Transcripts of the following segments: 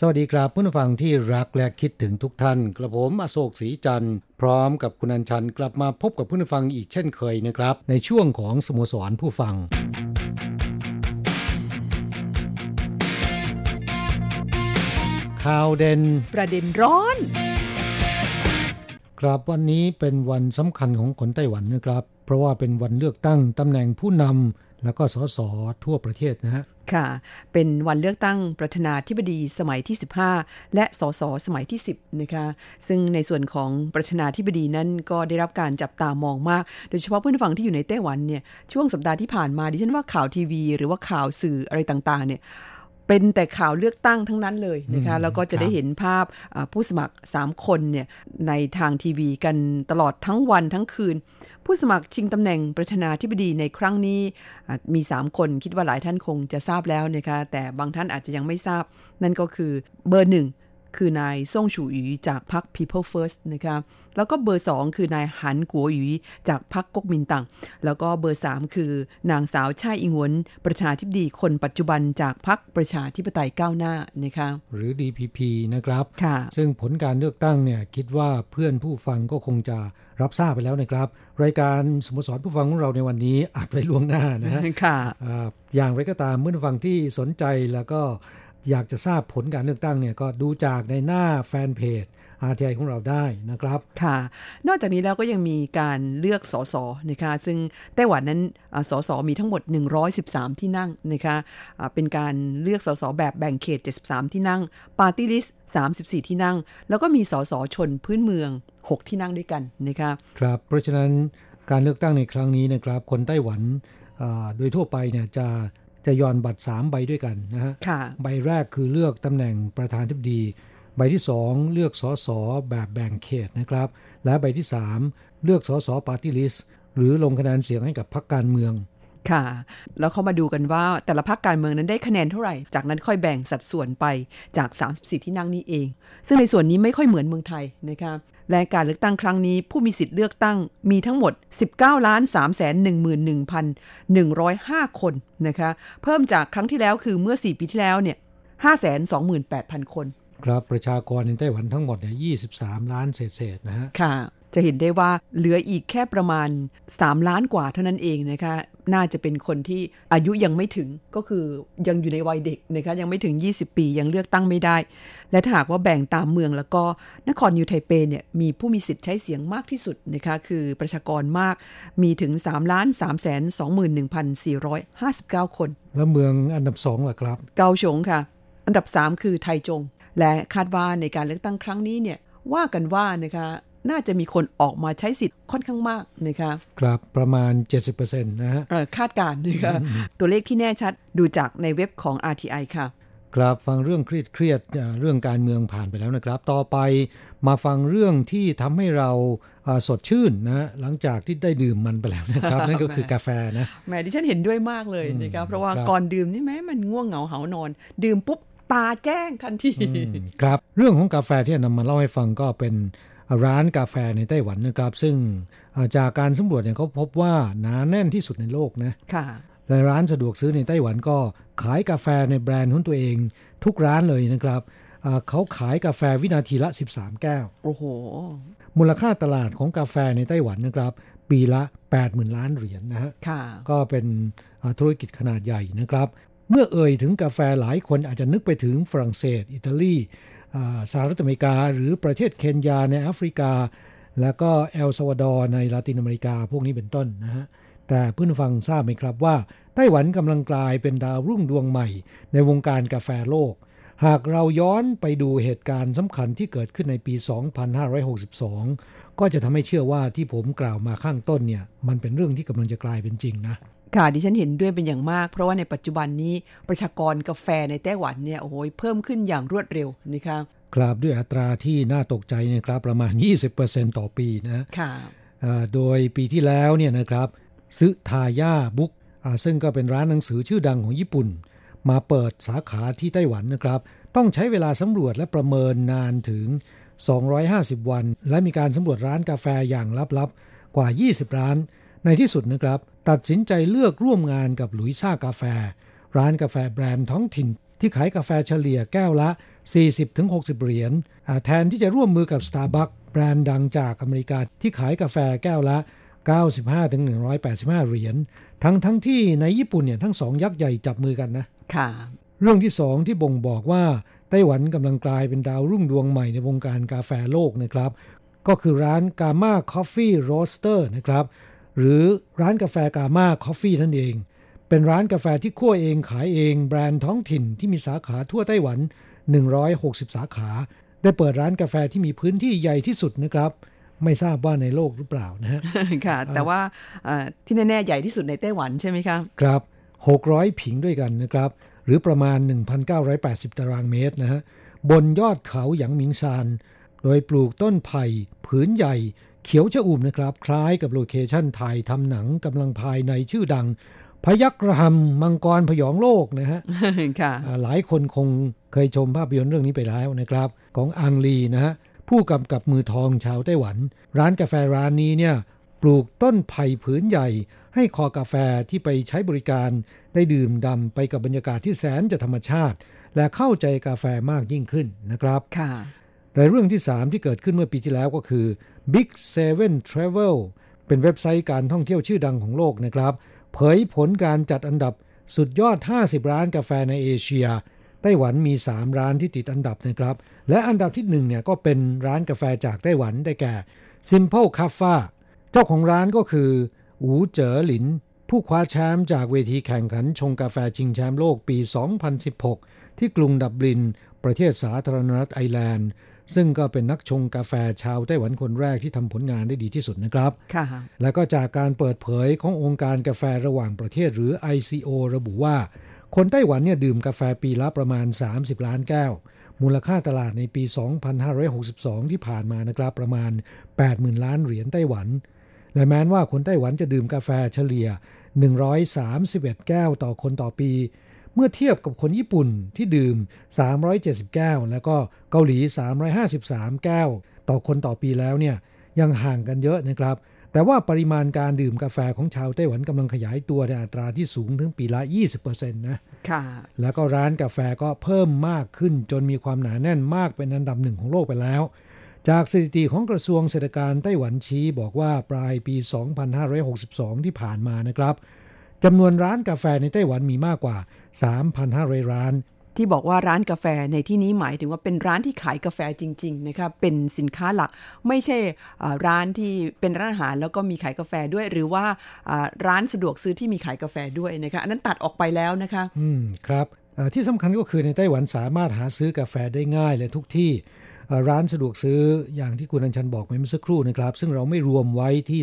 สวัสดีครับผู้ฟังที่รักและคิดถึงทุกท่านกระผมอโศกศรีจันทร์พร้อมกับคุณอัญชันกลับมาพบกับผู้ฟังอีกเช่นเคยนะครับ ในช่วงของสโมสรผู้ฟังข่าวเด่นประเด็นร้อน ครับวันนี้เป็นวันสำคัญของคนไต้หวันนะครับ เพราะว่าเป็นวันเลือกตั้งตำแหน่งผู้นำ แล้วก็สสทั่วประเทศนะฮะค่ะ เป็นวันเลือกตั้งประธานาธิบดีสมัยที่ 15 และสสสมัยที่ 10 นะคะ ซึ่งในส่วนของประธานาธิบดีนั้นก็ได้รับการจับตามองมาก โดยเฉพาะเพื่อนฝั่งที่อยู่ในไต้หวันเนี่ย ช่วงสัปดาห์ที่ผ่านมาดิฉันว่าข่าวทีวี หรือว่าข่าวสื่ออะไรต่างๆ เนี่ยเป็นแต่ข่าวเลือกตั้งทั้งนั้นเลยนะคะอืมแล้วก็จะได้ครับเห็นภาพอ่าผู้สมัคร 3 คนเนี่ยในทางทีวีกันตลอดทั้งวันทั้งคืน ผู้สมัครชิงตำแหน่งประธานาธิบดีในครั้งนี้มี 3 คนคิดว่าหลายท่านคงจะทราบแล้วนะคะแต่บางท่านอาจจะยังไม่ทราบ นั่นก็คือเบอร์หนึ่ง คือนายซ่งฉูหยูจากพรรค People First นะคะแล้วก็เบอร์ 2 คือนายหันกัวหยูจากพรรคก๊กมินตั๋งแล้วก็เบอร์ 3 คือนางสาวช่ายอิงหวนประธานาธิบดีคนปัจจุบันจากพรรคประชาธิปไตยก้าวหน้านะคะหรือ DPP นะครับค่ะซึ่งผลการเลือกตั้งเนี่ยคิดว่าเพื่อนผู้ฟังก็คงจะรับทราบไปแล้วนะครับ รายการสโมสรผู้ฟังของเราในวันนี้อัดไว้ล่วงหน้านะฮะค่ะอ่าอย่างไรก็ตามเมื่อผู้ฟังที่สนใจแล้วก็ อยากจะทราบผลการเลือกตั้งเนี่ยก็ดูจากในหน้าแฟนเพจ RTI ของเราได้นะครับค่ะ นอกจากนี้แล้วก็ยังมีการเลือกสสนะคะซึ่งไต้หวันนั้นอ่าสสมีทั้งหมด 113 ที่นั่งนะคะอ่าเป็นการเลือกสสแบบแบ่งเขต 73 ที่นั่งปาร์ตี้ลิสต์34 ที่นั่ง แล้วก็มีสสชนพื้นเมือง 6 ที่นั่งด้วยกันนะคะครับเพราะฉะนั้นการเลือกตั้งในครั้งนี้นะครับคนไต้หวันอ่าโดยทั่วไปเนี่ยจะ จะย้อนบัตร3ใบด้วยกันนะฮะค่ะใบแรกคือเลือกตำแหน่งประธานทิบดี ใบที่2เลือกสสแบบแบ่งเขตนะครับ และใบที่3เลือกสสปาร์ตี้ลิสต์หรือลงคะแนนเสียงให้กับพรรคการเมือง ค่ะ แล้วเขามาดูกันว่าแต่ละพรรคการเมืองนั้นได้คะแนนเท่าไหร่ จากนั้นค่อยแบ่งสัดส่วนไปจาก 34 ที่นั่งนี้เอง ซึ่งในส่วนนี้ไม่ค่อยเหมือนเมืองไทยนะคะและการเลือกตั้งครั้งนี้ผู้มีสิทธิ์เลือกตั้งมีทั้งหมด 19ล้าน3 1 1 105คนนะคะ เพิ่มจากครั้งที่แล้วคือเมื่อ 4 ปีที่แล้วเนี่ย528,000 คน ครับประชากรในไต้หวันทั้งหมดเนี่ย23 ล้านเศษๆนะฮะ ค่ะ จะเห็นได้ว่าเหลืออีกแค่ประมาณ 3 ล้านกว่าเท่านั้นเองนะคะ น่าจะเป็นคนที่อายุยังไม่ถึงก็คือยังอยู่ในวัยเด็กนะคะยังไม่ถึง 20 ปียังเลือกตั้งไม่ได้ และถ้าหากว่าแบ่งตามเมืองแล้วก็นครนิวไทเปเนี่ยมีผู้มีสิทธิ์ใช้เสียงมากที่สุดนะคะคือประชากรมากมีถึง3ล้าน3แสน21,459 คน แล้วเมืองอันดับสองล่ะครับ เกาฉงค่ะ อันดับ 3 คือไทจง และคาดว่าในการเลือกตั้งครั้งนี้เนี่ยว่ากันว่านะคะ น่าจะมีคนออกมาใช้สิทธิ์ค่อนข้างมากนะคะครับประมาณ 70%นะฮะเอ่อคาดการณ์นะคะตัวเลขที่แน่ชัดดูจากในเว็บของ RTI ค่ะครับฟังเรื่องเครียดเครียดๆอ่าเรื่องการเมืองผ่านไปแล้วนะครับ ต่อไปมาฟังเรื่องที่ทำให้เราอ่าสดชื่นนะหลังจากที่ได้ดื่มมันไปแล้วนะครับ นั่นก็คือกาแฟนะแหมดิฉันเห็นด้วยมากเลยนะคะเพราะว่าครับก่อนดื่มนี่แม้มันง่วงเหงาเหานอน ดื่มปุ๊บตาแจ้งทันทีครับ เรื่องของกาแฟที่จะนำมาเล่าให้ฟังก็เป็น ร้านกาแฟในไต้หวันนะครับ ซึ่งอ่าจากการสำรวจเนี่ยเขาพบว่าหนาแน่นที่สุดในโลกนะค่ะและร้านสะดวกซื้อในไต้หวันก็ขายกาแฟในแบรนด์ของตัวเอง ทุกร้านเลยนะครับอ่าเขาขายกาแฟวินาทีละ 13 แก้ว โอ้โห มูลค่าตลาดของกาแฟในไต้หวันนะครับ ปีละ 80,000 ล้านเหรียญนะฮะค่ะก็เป็นอ่าธุรกิจขนาดใหญ่นะครับ เมื่อเอ่ยถึงกาแฟหลายคนอาจจะนึกไปถึงฝรั่งเศส อิตาลีอ่า สหรัฐอเมริกา หรือประเทศเคนยาในแอฟริกา แล้วก็เอลซาวาดอร์ในลาตินอเมริกาพวกนี้เป็นต้นนะฮะแต่เพื่อนฟังทราบไหมครับว่า ไต้หวันกำลังกลายเป็นดาวรุ่งดวงใหม่ ในวงการกาแฟโลก หากเราย้อนไปดูเหตุการณ์สำคัญที่เกิดขึ้นในปี 2562 ก็จะทำให้เชื่อว่าที่ผมกล่าวมาข้างต้นเนี่ยมันเป็นเรื่องที่กำลังจะกลายเป็นจริงนะ ค่ะดิฉันเห็นด้วยเป็นอย่างมาก เพราะว่าในปัจจุบันนี้ประชากรกาแฟในไต้หวันเนี่ยโอ้โหเพิ่มขึ้นอย่างรวดเร็วนะคะครับด้วยอัตราที่น่าตกใจนะครับประมาณ 20%ต่อปีนะค่ะอ่าโดยปีที่แล้วเนี่ยนะครับซึทายาบุ๊กซึ่งก็เป็นร้านหนังสือชื่อดังของญี่ปุ่น มาเปิดสาขาที่ไต้หวันนะครับ ต้องใช้เวลาสำรวจและประเมินนานถึง 250 วัน และมีการสำรวจร้านกาแฟอย่างลับๆกว่า 20 ร้านในที่สุดนะครับ ตัดสินใจเลือกร่วมงานกับหลุยซ่ากาแฟ ร้านกาแฟแบรนด์ท้องถิ่น ที่ขายกาแฟเฉลี่ยแก้วละ 40-60 เหรียญอ่าแทนที่จะร่วมมือกับ Starbucks แบรนด์ดังจากอเมริกาที่ขายกาแฟแก้วละ 95-185 เหรียญทั้งทั้งที่ในญี่ปุ่นเนี่ยทั้งสองยักษ์ใหญ่จับมือกันนะค่ะเรื่องที่สองที่บ่งบอกว่าไต้หวันกำลังกลายเป็นดาวรุ่งดวงใหม่ในวงการกาแฟโลกนะครับ ก็คือร้าน Cama Coffee Roasters นะครับ หรือร้านกาแฟ Cama Coffee นั่นเอง เป็นร้านกาแฟที่คั่วเองขายเอง แบรนด์ท้องถิ่นที่มีสาขาทั่วไต้หวัน 160 สาขา ได้เปิดร้านกาแฟที่มีพื้นที่ใหญ่ที่สุดนะครับไม่ทราบว่าในโลกหรือเปล่านะฮะค่ะ แต่ว่าเอ่อที่แน่ๆใหญ่ที่สุดในไต้หวันใช่ไหมคะครับ 600 ผิงด้วยกันนะครับ หรือประมาณ 1,980 ตารางเมตรนะฮะบนยอดเขาหยางหมิงซาน โดยปลูกต้นไผ่ผืนใหญ่ เขียวชอุ่มนะครับ คล้ายกับโลเคชั่นถ่ายทำหนังกำลังภายในชื่อดัง พยักระหำมังกรพยองโลกนะฮะค่ะอ่าหลายคนคงเคยชมภาพยนตร์เรื่องนี้ไปแล้วนะครับ ของอังลีนะฮะผู้กำกับมือทองชาวไต้หวัน ร้านกาแฟร้านนี้เนี่ยปลูกต้นไผ่ผืนใหญ่ ให้คอกาแฟที่ไปใช้บริการได้ดื่มดำไปกับบรรยากาศที่แสนจะธรรมชาติ และเข้าใจกาแฟมากยิ่งขึ้นนะครับค่ะ และเรื่องที่ 3 ที่เกิดขึ้นเมื่อปีที่แล้วก็คือ Big Seven Travel เป็นเว็บไซต์การท่องเที่ยวชื่อดังของโลกนะครับ เผยผลการจัดอันดับสุดยอด 50 ร้านกาแฟในเอเชีย ไต้หวันมี 3 ร้านที่ติดอันดับนะครับ และอันดับที่1เนี่ยก็เป็นร้านกาแฟจากไต้หวันได้แก่ Simple c a f a เจ้าของร้านก็คืออูเจ๋อหลิน ผู้คว้าแชมป์จากเวทีแข่งขันชงกาแฟชิงแชมป์โลกปี 2016 ที่กรุงดับลิน ประเทศสาธารณรัฐไอร์แลนด์ ซึ่งก็เป็นนักชงกาแฟชาวไต้หวันคนแรกที่ทำผลงานได้ดีที่สุดนะครับ ค่ะ แล้วก็จากการเปิดเผยขององค์การกาแฟระหว่างประเทศหรือ ICO ระบุว่า คนไต้หวันเนี่ยดื่มกาแฟปีละประมาณ 30 ล้านแก้ว มูลค่าตลาดในปี 2562 ที่ผ่านมานะครับประมาณ 80,000 ล้านเหรียญไต้หวัน และแม้นว่าคนไต้หวันจะดื่มกาแฟเฉลี่ย 131 แก้วต่อคนต่อปี เมื่อเทียบกับคนญี่ปุ่นที่ดื่ม 370 แก้ว แล้วก็เกาหลี 353 แก้ว ต่อคนต่อปีแล้วเนี่ยยังห่างกันเยอะนะครับ แต่ว่าปริมาณการดื่มกาแฟของชาวไต้หวันกำลังขยายตัวในอัตราที่สูงถึงปีละ 20%นะค่ะ แล้วก็ร้านกาแฟก็เพิ่มมากขึ้นจนมีความหนาแน่นมากเป็นอันดับหนึ่งของโลกไปแล้ว จากสถิติของกระทรวงเศรษฐการไต้หวันชี้บอกว่าปลายปี 2562 ที่ผ่านมานะครับ จำนวนร้านกาแฟในไต้หวันมีมากกว่า 3,500 ร้าน ที่บอกว่าร้านกาแฟในที่นี้หมายถึงว่าเป็นร้านที่ขายกาแฟจริง ๆ นะคะเป็นสินค้าหลักไม่ใช่อ่าร้านที่เป็นร้านอาหารแล้วก็มีขายกาแฟด้วย หรือว่าอ่าร้านสะดวกซื้อที่มีขายกาแฟด้วยนะคะอันนั้นตัดออกไปแล้วนะคะ อืมครับเอ่อที่สำคัญก็คือในไต้หวันสามารถหาซื้อกาแฟได้ง่ายเลยทุกที่เอ่อร้านสะดวกซื้ออย่างที่คุณอัญชันบอกไปเมื่อสักครู่นะครับ ซึ่งเราไม่รวมไว้ที่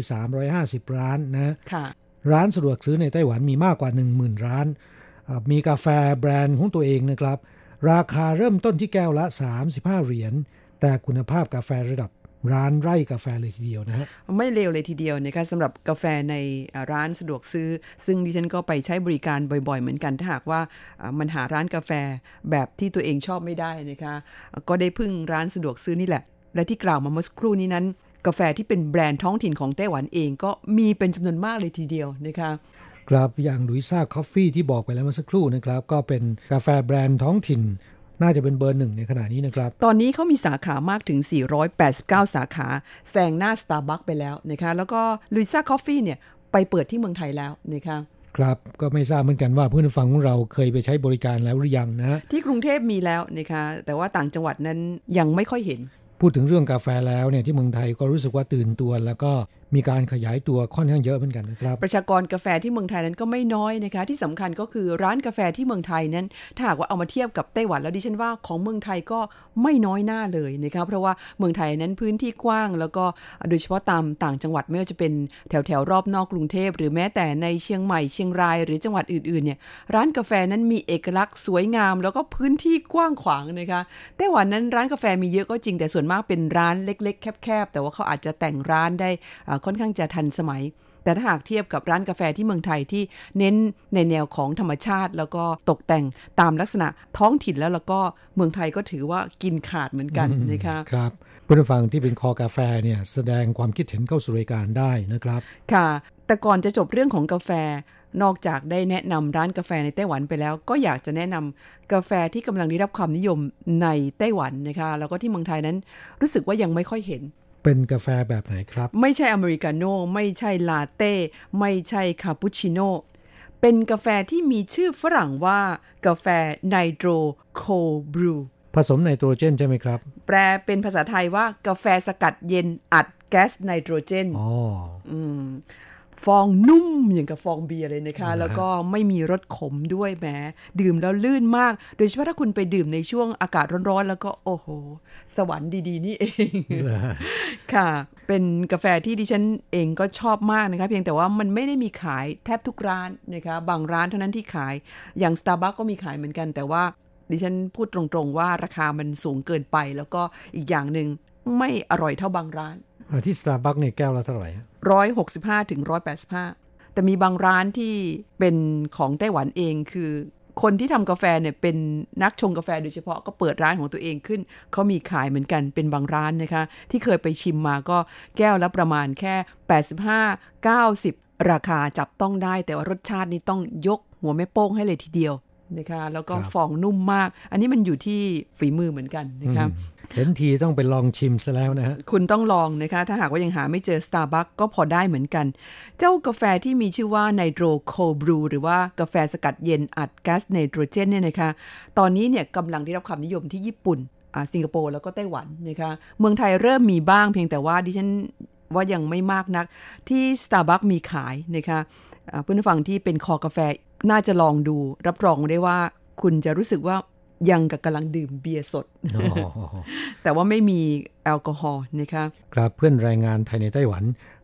350 ร้านนะค่ะ ร้านสะดวกซื้อในไต้หวันมีมากกว่า 10,000 ร้าน มีกาแฟแบรนด์ของตัวเองนะครับ ราคาเริ่มต้นที่แก้วละ 35 เหรียญ แต่คุณภาพกาแฟระดับร้านไร่กาแฟเลยทีเดียวนะฮะไม่เลวเลยทีเดียวนะคะสำหรับกาแฟในร้านสะดวกซื้อ ซึ่งดิฉันก็ไปใช้บริการบ่อยๆ เหมือนกัน ถ้าหากว่ามันหาร้านกาแฟแบบที่ตัวเองชอบไม่ได้นะคะก็ได้พึ่งร้านสะดวกซื้อนี่แหละ และที่กล่าวมาเมื่อสักครู่นี้นั้น กาแฟที่เป็นแบรนด์ท้องถิ่นของไต้หวันเองก็มีเป็นจำนวนมากเลยทีเดียวนะคะครับอย่างลุยซ่าคอฟฟี่ที่บอกไปแล้วเมื่อสักครู่นะครับ ก็เป็นกาแฟแบรนด์ท้องถิ่น น่าจะเป็นเบอร์หนึ่งในขณะนี้นะครับ ตอนนี้เขามีสาขามากถึง 489 สาขาแซงหน้า Starbucks ไปแล้วนะคะแล้วก็ลุยซ่าคอฟฟี่เนี่ยไปเปิดที่เมืองไทยแล้วนะคะครับก็ไม่ทราบเหมือนกันว่าเพื่อนฟังของเราเคยไปใช้บริการแล้วหรือยังนะฮะที่กรุงเทพมีแล้วนะคะแต่ว่าต่างจังหวัดนั้นยังไม่ค่อยเห็น พูดถึงเรื่องกาแฟแล้วเนี่ยที่เมืองไทยก็รู้สึกว่าตื่นตัว แล้วก็มีการขยายตัวค่อนข้างเยอะเหมือนกันนะครับ ประชากรกาแฟที่เมืองไทยนั้นก็ไม่น้อยนะคะ ที่สำคัญก็คือร้านกาแฟที่เมืองไทยนั้น ถ้าหากว่าเอามาเทียบกับไต้หวันแล้วดิฉันว่าของเมืองไทยก็ไม่น้อยหน้าเลยนะคะเพราะว่าเมืองไทยนั้นพื้นที่กว้างแล้วก็โดยเฉพาะตามต่างจังหวัดไม่ว่าจะเป็นแถวแถวรอบนอกกรุงเทพหรือแม้แต่ในเชียงใหม่เชียงรายหรือจังหวัดอื่นๆเนี่ยร้านกาแฟนั้นมีเอกลักษณ์สวยงาม แล้วก็พื้นที่กว้างขวางนะคะไต้หวันนั้นร้านกาแฟมีเยอะก็จริงแต่ส่วนมากเป็นร้านเล็ก ๆ แคบๆแต่ว่าเขาอาจจะแต่งร้านได้ค่อนข้างจะทันสมัย แต่ถ้าหากเทียบกับร้านกาแฟที่เมืองไทยที่เน้นในแนวของธรรมชาติ แล้วก็ตกแต่งตามลักษณะท้องถิ่นแล้วแล้วก็เมืองไทยก็ถือว่ากินขาดเหมือนกันนะคะครับผู้ฟังที่เป็นคอกาแฟเนี่ยแสดงความคิดเห็นเข้าสู่รายการได้นะครับ ค่ะ แต่ก่อนจะจบเรื่องของกาแฟนอกจากได้แนะนำร้านกาแฟในไต้หวันไปแล้ว ก็อยากจะแนะนำกาแฟที่กำลังได้รับความนิยมในไต้หวันนะคะ แล้วก็ที่เมืองไทยนั้นรู้สึกว่ายังไม่ค่อยเห็น เป็นกาแฟแบบไหนครับ ไม่ใช่อเมริกาโน่ไม่ใช่ลาเต้ไม่ใช่คาปูชิโน่เป็นกาแฟที่มีชื่อฝรั่งว่า กาแฟ nitro cold brewผสมไนโตรเจนใช่ไหมครับ แปลเป็นภาษาไทยว่ากาแฟสกัดเย็นอัดแก๊สไนโตรเจนอ๋ออืม ฟองนุ่มอย่างกับฟองเบียร์เลยนะคะ แล้วก็ไม่มีรสขมด้วยแหมดื่มแล้วลื่นมาก โดยเฉพาะถ้าคุณไปดื่มในช่วงอากาศร้อนๆ แล้วก็โอ้โห สวรรค์ดีๆ นี่เองค่ะ เป็นกาแฟที่ดิฉันเองก็ชอบมากนะคะเพียงแต่ว่ามันไม่ได้มีขายแทบทุกร้านนะคะบางร้านเท่านั้นที่ขายอย่าง Starbucks ก็มีขายเหมือนกัน แต่ว่าดิฉันพูดตรงๆว่าราคามันสูงเกินไป แล้วก็อีกอย่างหนึ่งไม่อร่อยเท่าบางร้าน ที่สตาร์บัคเนี่ยแก้วละเท่าไหร่ร้อยหกสิบห้าถึงร้อยแปดสิบห้าแต่มีบางร้านที่เป็นของไต้หวันเองคือ คนที่ทำกาแฟเนี่ยเป็นนักชงกาแฟโดยเฉพาะก็เปิดร้านของตัวเองขึ้นเขามีขายเหมือนกันเป็นบางร้านนะคะ ที่เคยไปชิมมาก็แก้วละประมาณแค่ 85 90 ราคาจับต้องได้ แต่ว่ารสชาตินี่ต้องยกหัวแม่โป้งให้เลยทีเดียวนะคะแล้วก็ฟองนุ่มมาก อันนี้มันอยู่ที่ฝีมือเหมือนกันนะคะ เห็นทีต้องไปลองชิมซะแล้วนะฮะ คุณต้องลองนะคะ ถ้าหากว่ายังหาไม่เจอ Starbucks ก็พอได้เหมือนกัน เจ้ากาแฟที่มีชื่อว่าไนโตรโคบรูหรือว่ากาแฟสกัดเย็นอัดก๊าซไนโตรเจนเนี่ยนะคะ ตอนนี้เนี่ยกำลังได้รับความนิยมที่ญี่ปุ่นอ่าสิงคโปร์แล้วก็ไต้หวันนะคะ เมืองไทยเริ่มมีบ้างเพียงแต่ว่าดิฉันว่ายังไม่มากนักที่ Starbucks มีขายนะคะอ่าเพื่อนฟังที่เป็นคอกาแฟน่าจะลองดู รับรองได้ว่าคุณจะรู้สึกว่า ยังกับกำลังดื่มเบียร์สด แต่ว่าไม่มีแอลกอฮอล์นะคะครับเพื่อนแรงงานไทยในไต้หวัน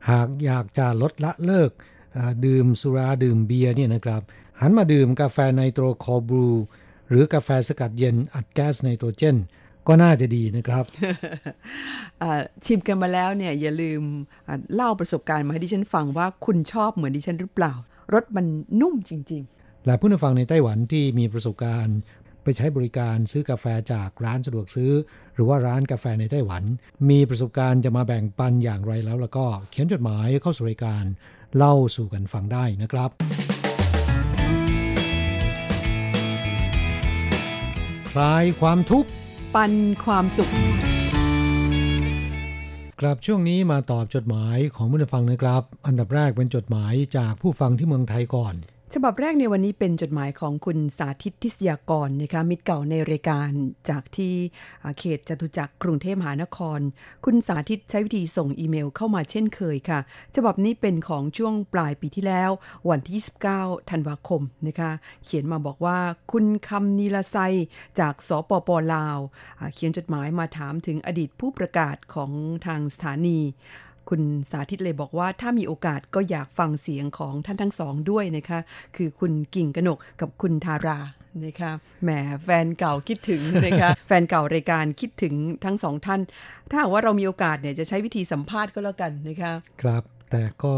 หากอยากจะลดละเลิกอ่าดื่มสุราดื่มเบียร์เนี่ยนะครับ หันมาดื่มกาแฟ nitro cold brew หรือกาแฟสกัดเย็นอัดแก๊สไนโตรเจน ก็น่าจะดีนะครับอ่าชิมกันมาแล้วเนี่ยอย่าลืมอ่าเล่าประสบการณ์มาให้ดิฉันฟังว่าคุณชอบเหมือนดิฉันหรือเปล่ารสมันนุ่มจริงและผู้นำฟังในไต้หวันที่มีประสบการณ์ ไปใช้บริการซื้อกาแฟจากร้านสะดวกซื้อ หรือว่าร้านกาแฟในไต้หวัน มีประสบการณ์จะมาแบ่งปันอย่างไรแล้ว แล้วก็เขียนจดหมายเข้าสู่รายการเล่าสู่กันฟังได้นะครับ คลายความทุกข์ๆปันความสุขครับช่วงนี้มาตอบจดหมายของผู้นำฟังนะครับ อันดับแรกเป็นจดหมายจากผู้ฟังที่เมืองไทยก่อน ฉบับแรกในวันนี้เป็นจดหมายของคุณสาธิตทิศยากรนะคะมิตรเก่าในรายการจากที่เขตจตุจักรกรุงเทพมหานคร คุณสาธิตใช้วิธีส่งอีเมลเข้ามาเช่นเคยค่ะ ฉบับนี้เป็นของช่วงปลายปีที่แล้ว วันที่ 29 ธันวาคมนะคะเขียนมาบอกว่า คุณคำนีลไซจากสปปลาว เขียนจดหมายมาถามถึงอดีตผู้ประกาศของทางสถานี คุณสาธิตเลยบอกว่าถ้ามีโอกาสก็อยากฟังเสียงของท่านทั้งสองด้วยนะคะ คือคุณกิ่งกนกกับคุณทารานะคะแหมแฟนเก่าคิดถึงนะคะแฟนเก่ารายการคิดถึงทั้งสองท่าน ถ้าหากว่าเรามีโอกาสเนี่ยจะใช้วิธีสัมภาษณ์ก็แล้วกันนะคะครับแต่ก็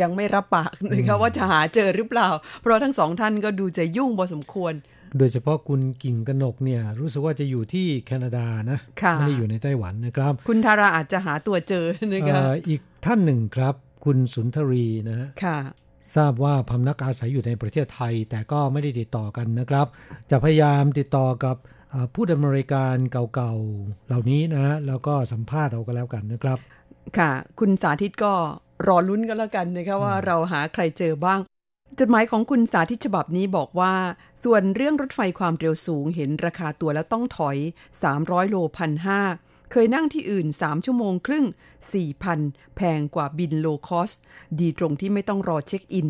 ยังไม่รับปากนะคะว่าจะหาเจอหรือเปล่า เพราะทั้งสองท่านก็ดูจะยุ่งพอสมควร โดยเฉพาะคุณกิ่งกนกเนี่ย รู้สึกว่าจะอยู่ที่แคนาดานะค่ะไม่ได้อยู่ในไต้หวันนะครับ คุณทาราอาจจะหาตัวเจอนะคะเอ่ออีกท่านหนึ่งครับ คุณสุนทรีนะฮะค่ะทราบว่าพำนักอาศัยอยู่ในประเทศไทย แต่ก็ไม่ได้ติดต่อกันนะครับ จะพยายามติดต่อกับเอ่อผู้ดำเนินรายการเก่าๆเหล่านี้นะฮะแล้วก็สัมภาษณ์เอาก็แล้วกันนะครับ ค่ะ คุณสาธิตก็รอลุ้นกันแล้วกันนะคะว่าเราหาใครเจอบ้าง จดหมายของคุณสาธิตฉบับนี้บอกว่า ส่วนเรื่องรถไฟความเร็วสูงเห็นราคาตัวแล้วต้องถอย 300 โลพันห้าเคยนั่งที่อื่น 3 ชั่วโมงครึ่ง 4,000 แพงกว่าบินโลคอส ดีตรงที่ไม่ต้องรอเช็คอิน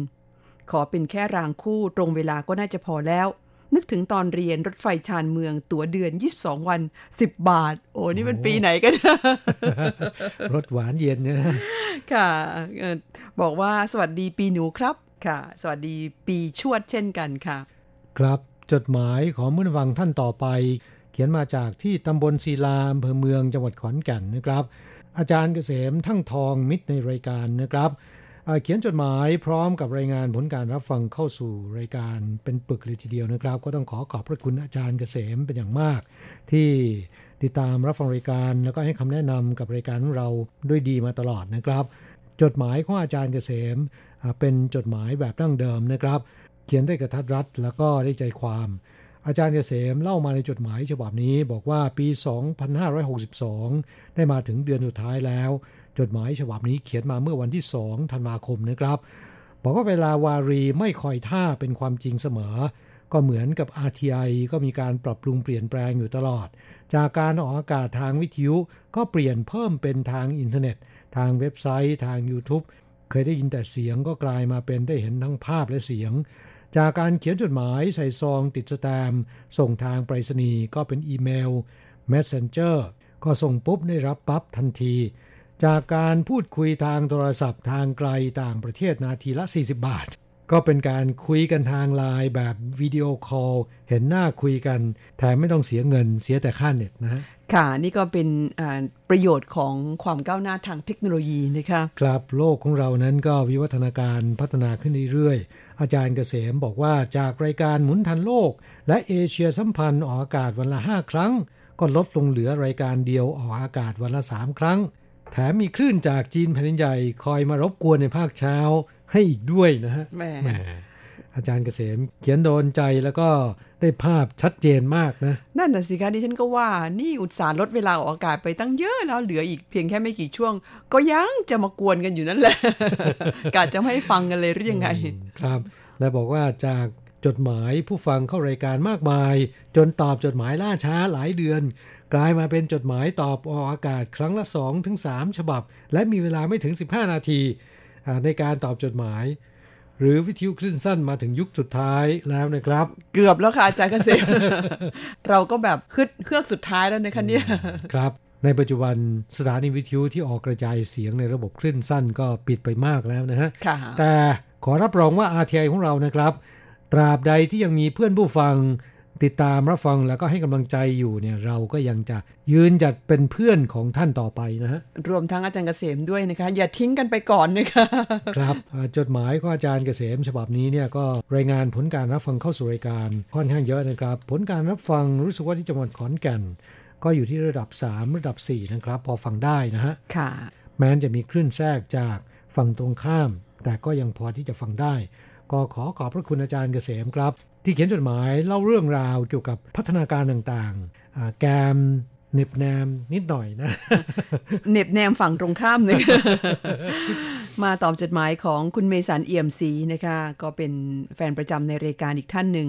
ขอเป็นแค่รางคู่ตรงเวลาก็น่าจะพอแล้ว นึกถึงตอนเรียนรถไฟชานเมืองตั๋วเดือน 22 วัน 10 บาท โอ้นี่มันปีไหนกันรสหวานเย็นเนี่ยนะค่ะเอ่อบอกว่าสวัสดีปีหนูครับ ค่ะ สวัสดีปีชวดเช่นกันค่ะ ครับจดหมายของผู้ฟังท่านต่อไป เขียนมาจากที่ตำบลศิลาอำเภอเมืองจังหวัดขอนแก่นนะครับ อาจารย์เกษมทั้งทองมิตรในรายการนะครับเขียนจดหมายพร้อมกับรายงานผลการรับฟังเข้าสู่รายการเป็นปึกเลยทีเดียวนะครับ ก็ต้องขอขอบพระคุณอาจารย์เกษมเป็นอย่างมาก ที่ติดตามรับฟังรายการ แล้วก็ให้คำแนะนำกับรายการของเราด้วยดีมาตลอดนะครับ จดหมายของอาจารย์เกษม เป็นจดหมายแบบดั้งเดิมนะครับ เขียนได้กระทัดรัดแล้วก็ได้ใจความ อาจารย์เกษมเล่ามาในจดหมายฉบับนี้บอกว่าปี 2562 ได้มาถึงเดือนสุดท้ายแล้ว จดหมายฉบับนี้เขียนมาเมื่อวันที่ 2 ธันวาคมนะครับบอกว่าเวลาวารีไม่คอยท่าเป็นความจริงเสมอ ก็เหมือนกับ RTI ก็มีการปรับปรุงเปลี่ยนแปลงอยู่ตลอด จากการออกอากาศทางวิทยุก็เปลี่ยนเพิ่มเป็นทางอินเทอร์เน็ต ทางเว็บไซต์ ทาง YouTube เคยได้ยินแต่เสียงก็กลายมาเป็นได้เห็นทั้งภาพและเสียง จากการเขียนจดหมายใส่ซองติดแสตมป์ส่งทางไปรษณีย์ก็เป็นอีเมล Messenger ก็ส่งปุ๊บได้รับปั๊บทันที จากการพูดคุยทางโทรศัพท์ทางไกลต่างประเทศนาทีละ 40 บาท ก็เป็นการคุยกันทางไลน์แบบ video call เห็นหน้าคุยกันแถมไม่ต้องเสียเงินเสียแต่ค่าเน็ตนะฮะค่ะ นี่ก็เป็นอ่าประโยชน์ของความก้าวหน้าทางเทคโนโลยีนะคะครับโลกของเรานั้นก็วิวัฒนาการพัฒนาขึ้นเรื่อยๆ อาจารย์เกษมบอกว่าจากรายการหมุนทันโลก และเอเชียสัมพันธ์ออกอากาศวันละ 5 ครั้ง ก็ลดลงเหลือรายการเดียวออกอากาศวันละ 3 ครั้ง แถมมีคลื่นจากจีนแผ่นดินใหญ่คอยมารบกวนในภาคเช้า ให้อีกด้วยนะฮะแหมแหมอาจารย์เกษมเขียนโดนใจแล้วก็ได้ภาพชัดเจนมากนะ นั่นน่ะสิคะดิฉันก็ว่านี่อุตส่าห์ลดเวลาออกอากาศไปตั้งเยอะแล้วเหลืออีกเพียงแค่ไม่กี่ช่วง ก็ยังจะมากวนกันอยู่นั่นแหละกาจะไม่ให้ฟังกันเลยหรือยังไง ครับ และบอกว่าจากจดหมายผู้ฟังเข้ารายการมากมาย จนตอบจดหมายล่าช้าหลายเดือน กลายมาเป็นจดหมายตอบออกอากาศครั้งละ2ถึง3ฉบับ และมีเวลาไม่ถึง 15 นาทีอ่า ในการตอบจดหมาย หรือวิทยุคลื่นสั้นมาถึงยุคสุดท้ายแล้วนะครับ เกือบแล้วค่ะอาจารย์เกษมเราก็แบบฮึดเครื่องสุดท้ายแล้วนะคะเนี่ยครับในปัจจุบันสถานีวิทยุที่ออกกระจายเสียงในระบบคลื่นสั้นก็ปิดไปมากแล้วนะฮะค่ะแต่ขอรับรองว่า RTI ของเรานะครับ ตราบใดที่ยังมีเพื่อนผู้ฟัง ติดตามรับฟังแล้วก็ให้กำลังใจอยู่เนี่ยเราก็ยังจะยืนจัดเป็นเพื่อนของท่านต่อไปนะฮะรวมทั้งอาจารย์เกษมด้วยนะคะ อย่าทิ้งกันไปก่อนนะคะครับอ่าจดหมายของอาจารย์เกษม ฉบับนี้เนี่ยก็รายงานผลการรับฟังเข้าสู่รายการค่อนข้างเยอะนะครับ ผลการรับฟังรู้สึกว่าที่จังหวัดขอนแก่น ก็อยู่ที่ระดับ 3 ระดับ 4 นะครับ พอฟังได้นะฮะค่ะ แม้นจะมีคลื่นแทรกจากฝั่งตรงข้าม แต่ก็ยังพอที่จะฟังได้ก็ขอขอบพระคุณอาจารย์เกษมครับ ที่เขียนจดหมายเล่าเรื่องราวเกี่ยวกับพัฒนาการต่างๆ แกมเน็บแนมนิดหน่อยนะเน็บแนมฝั่งตรงข้ามเลยมาตอบจดหมายของคุณเมสันเอี่ยมศรีนะคะ ก็เป็นแฟนประจำในรายการอีกท่านหนึ่ง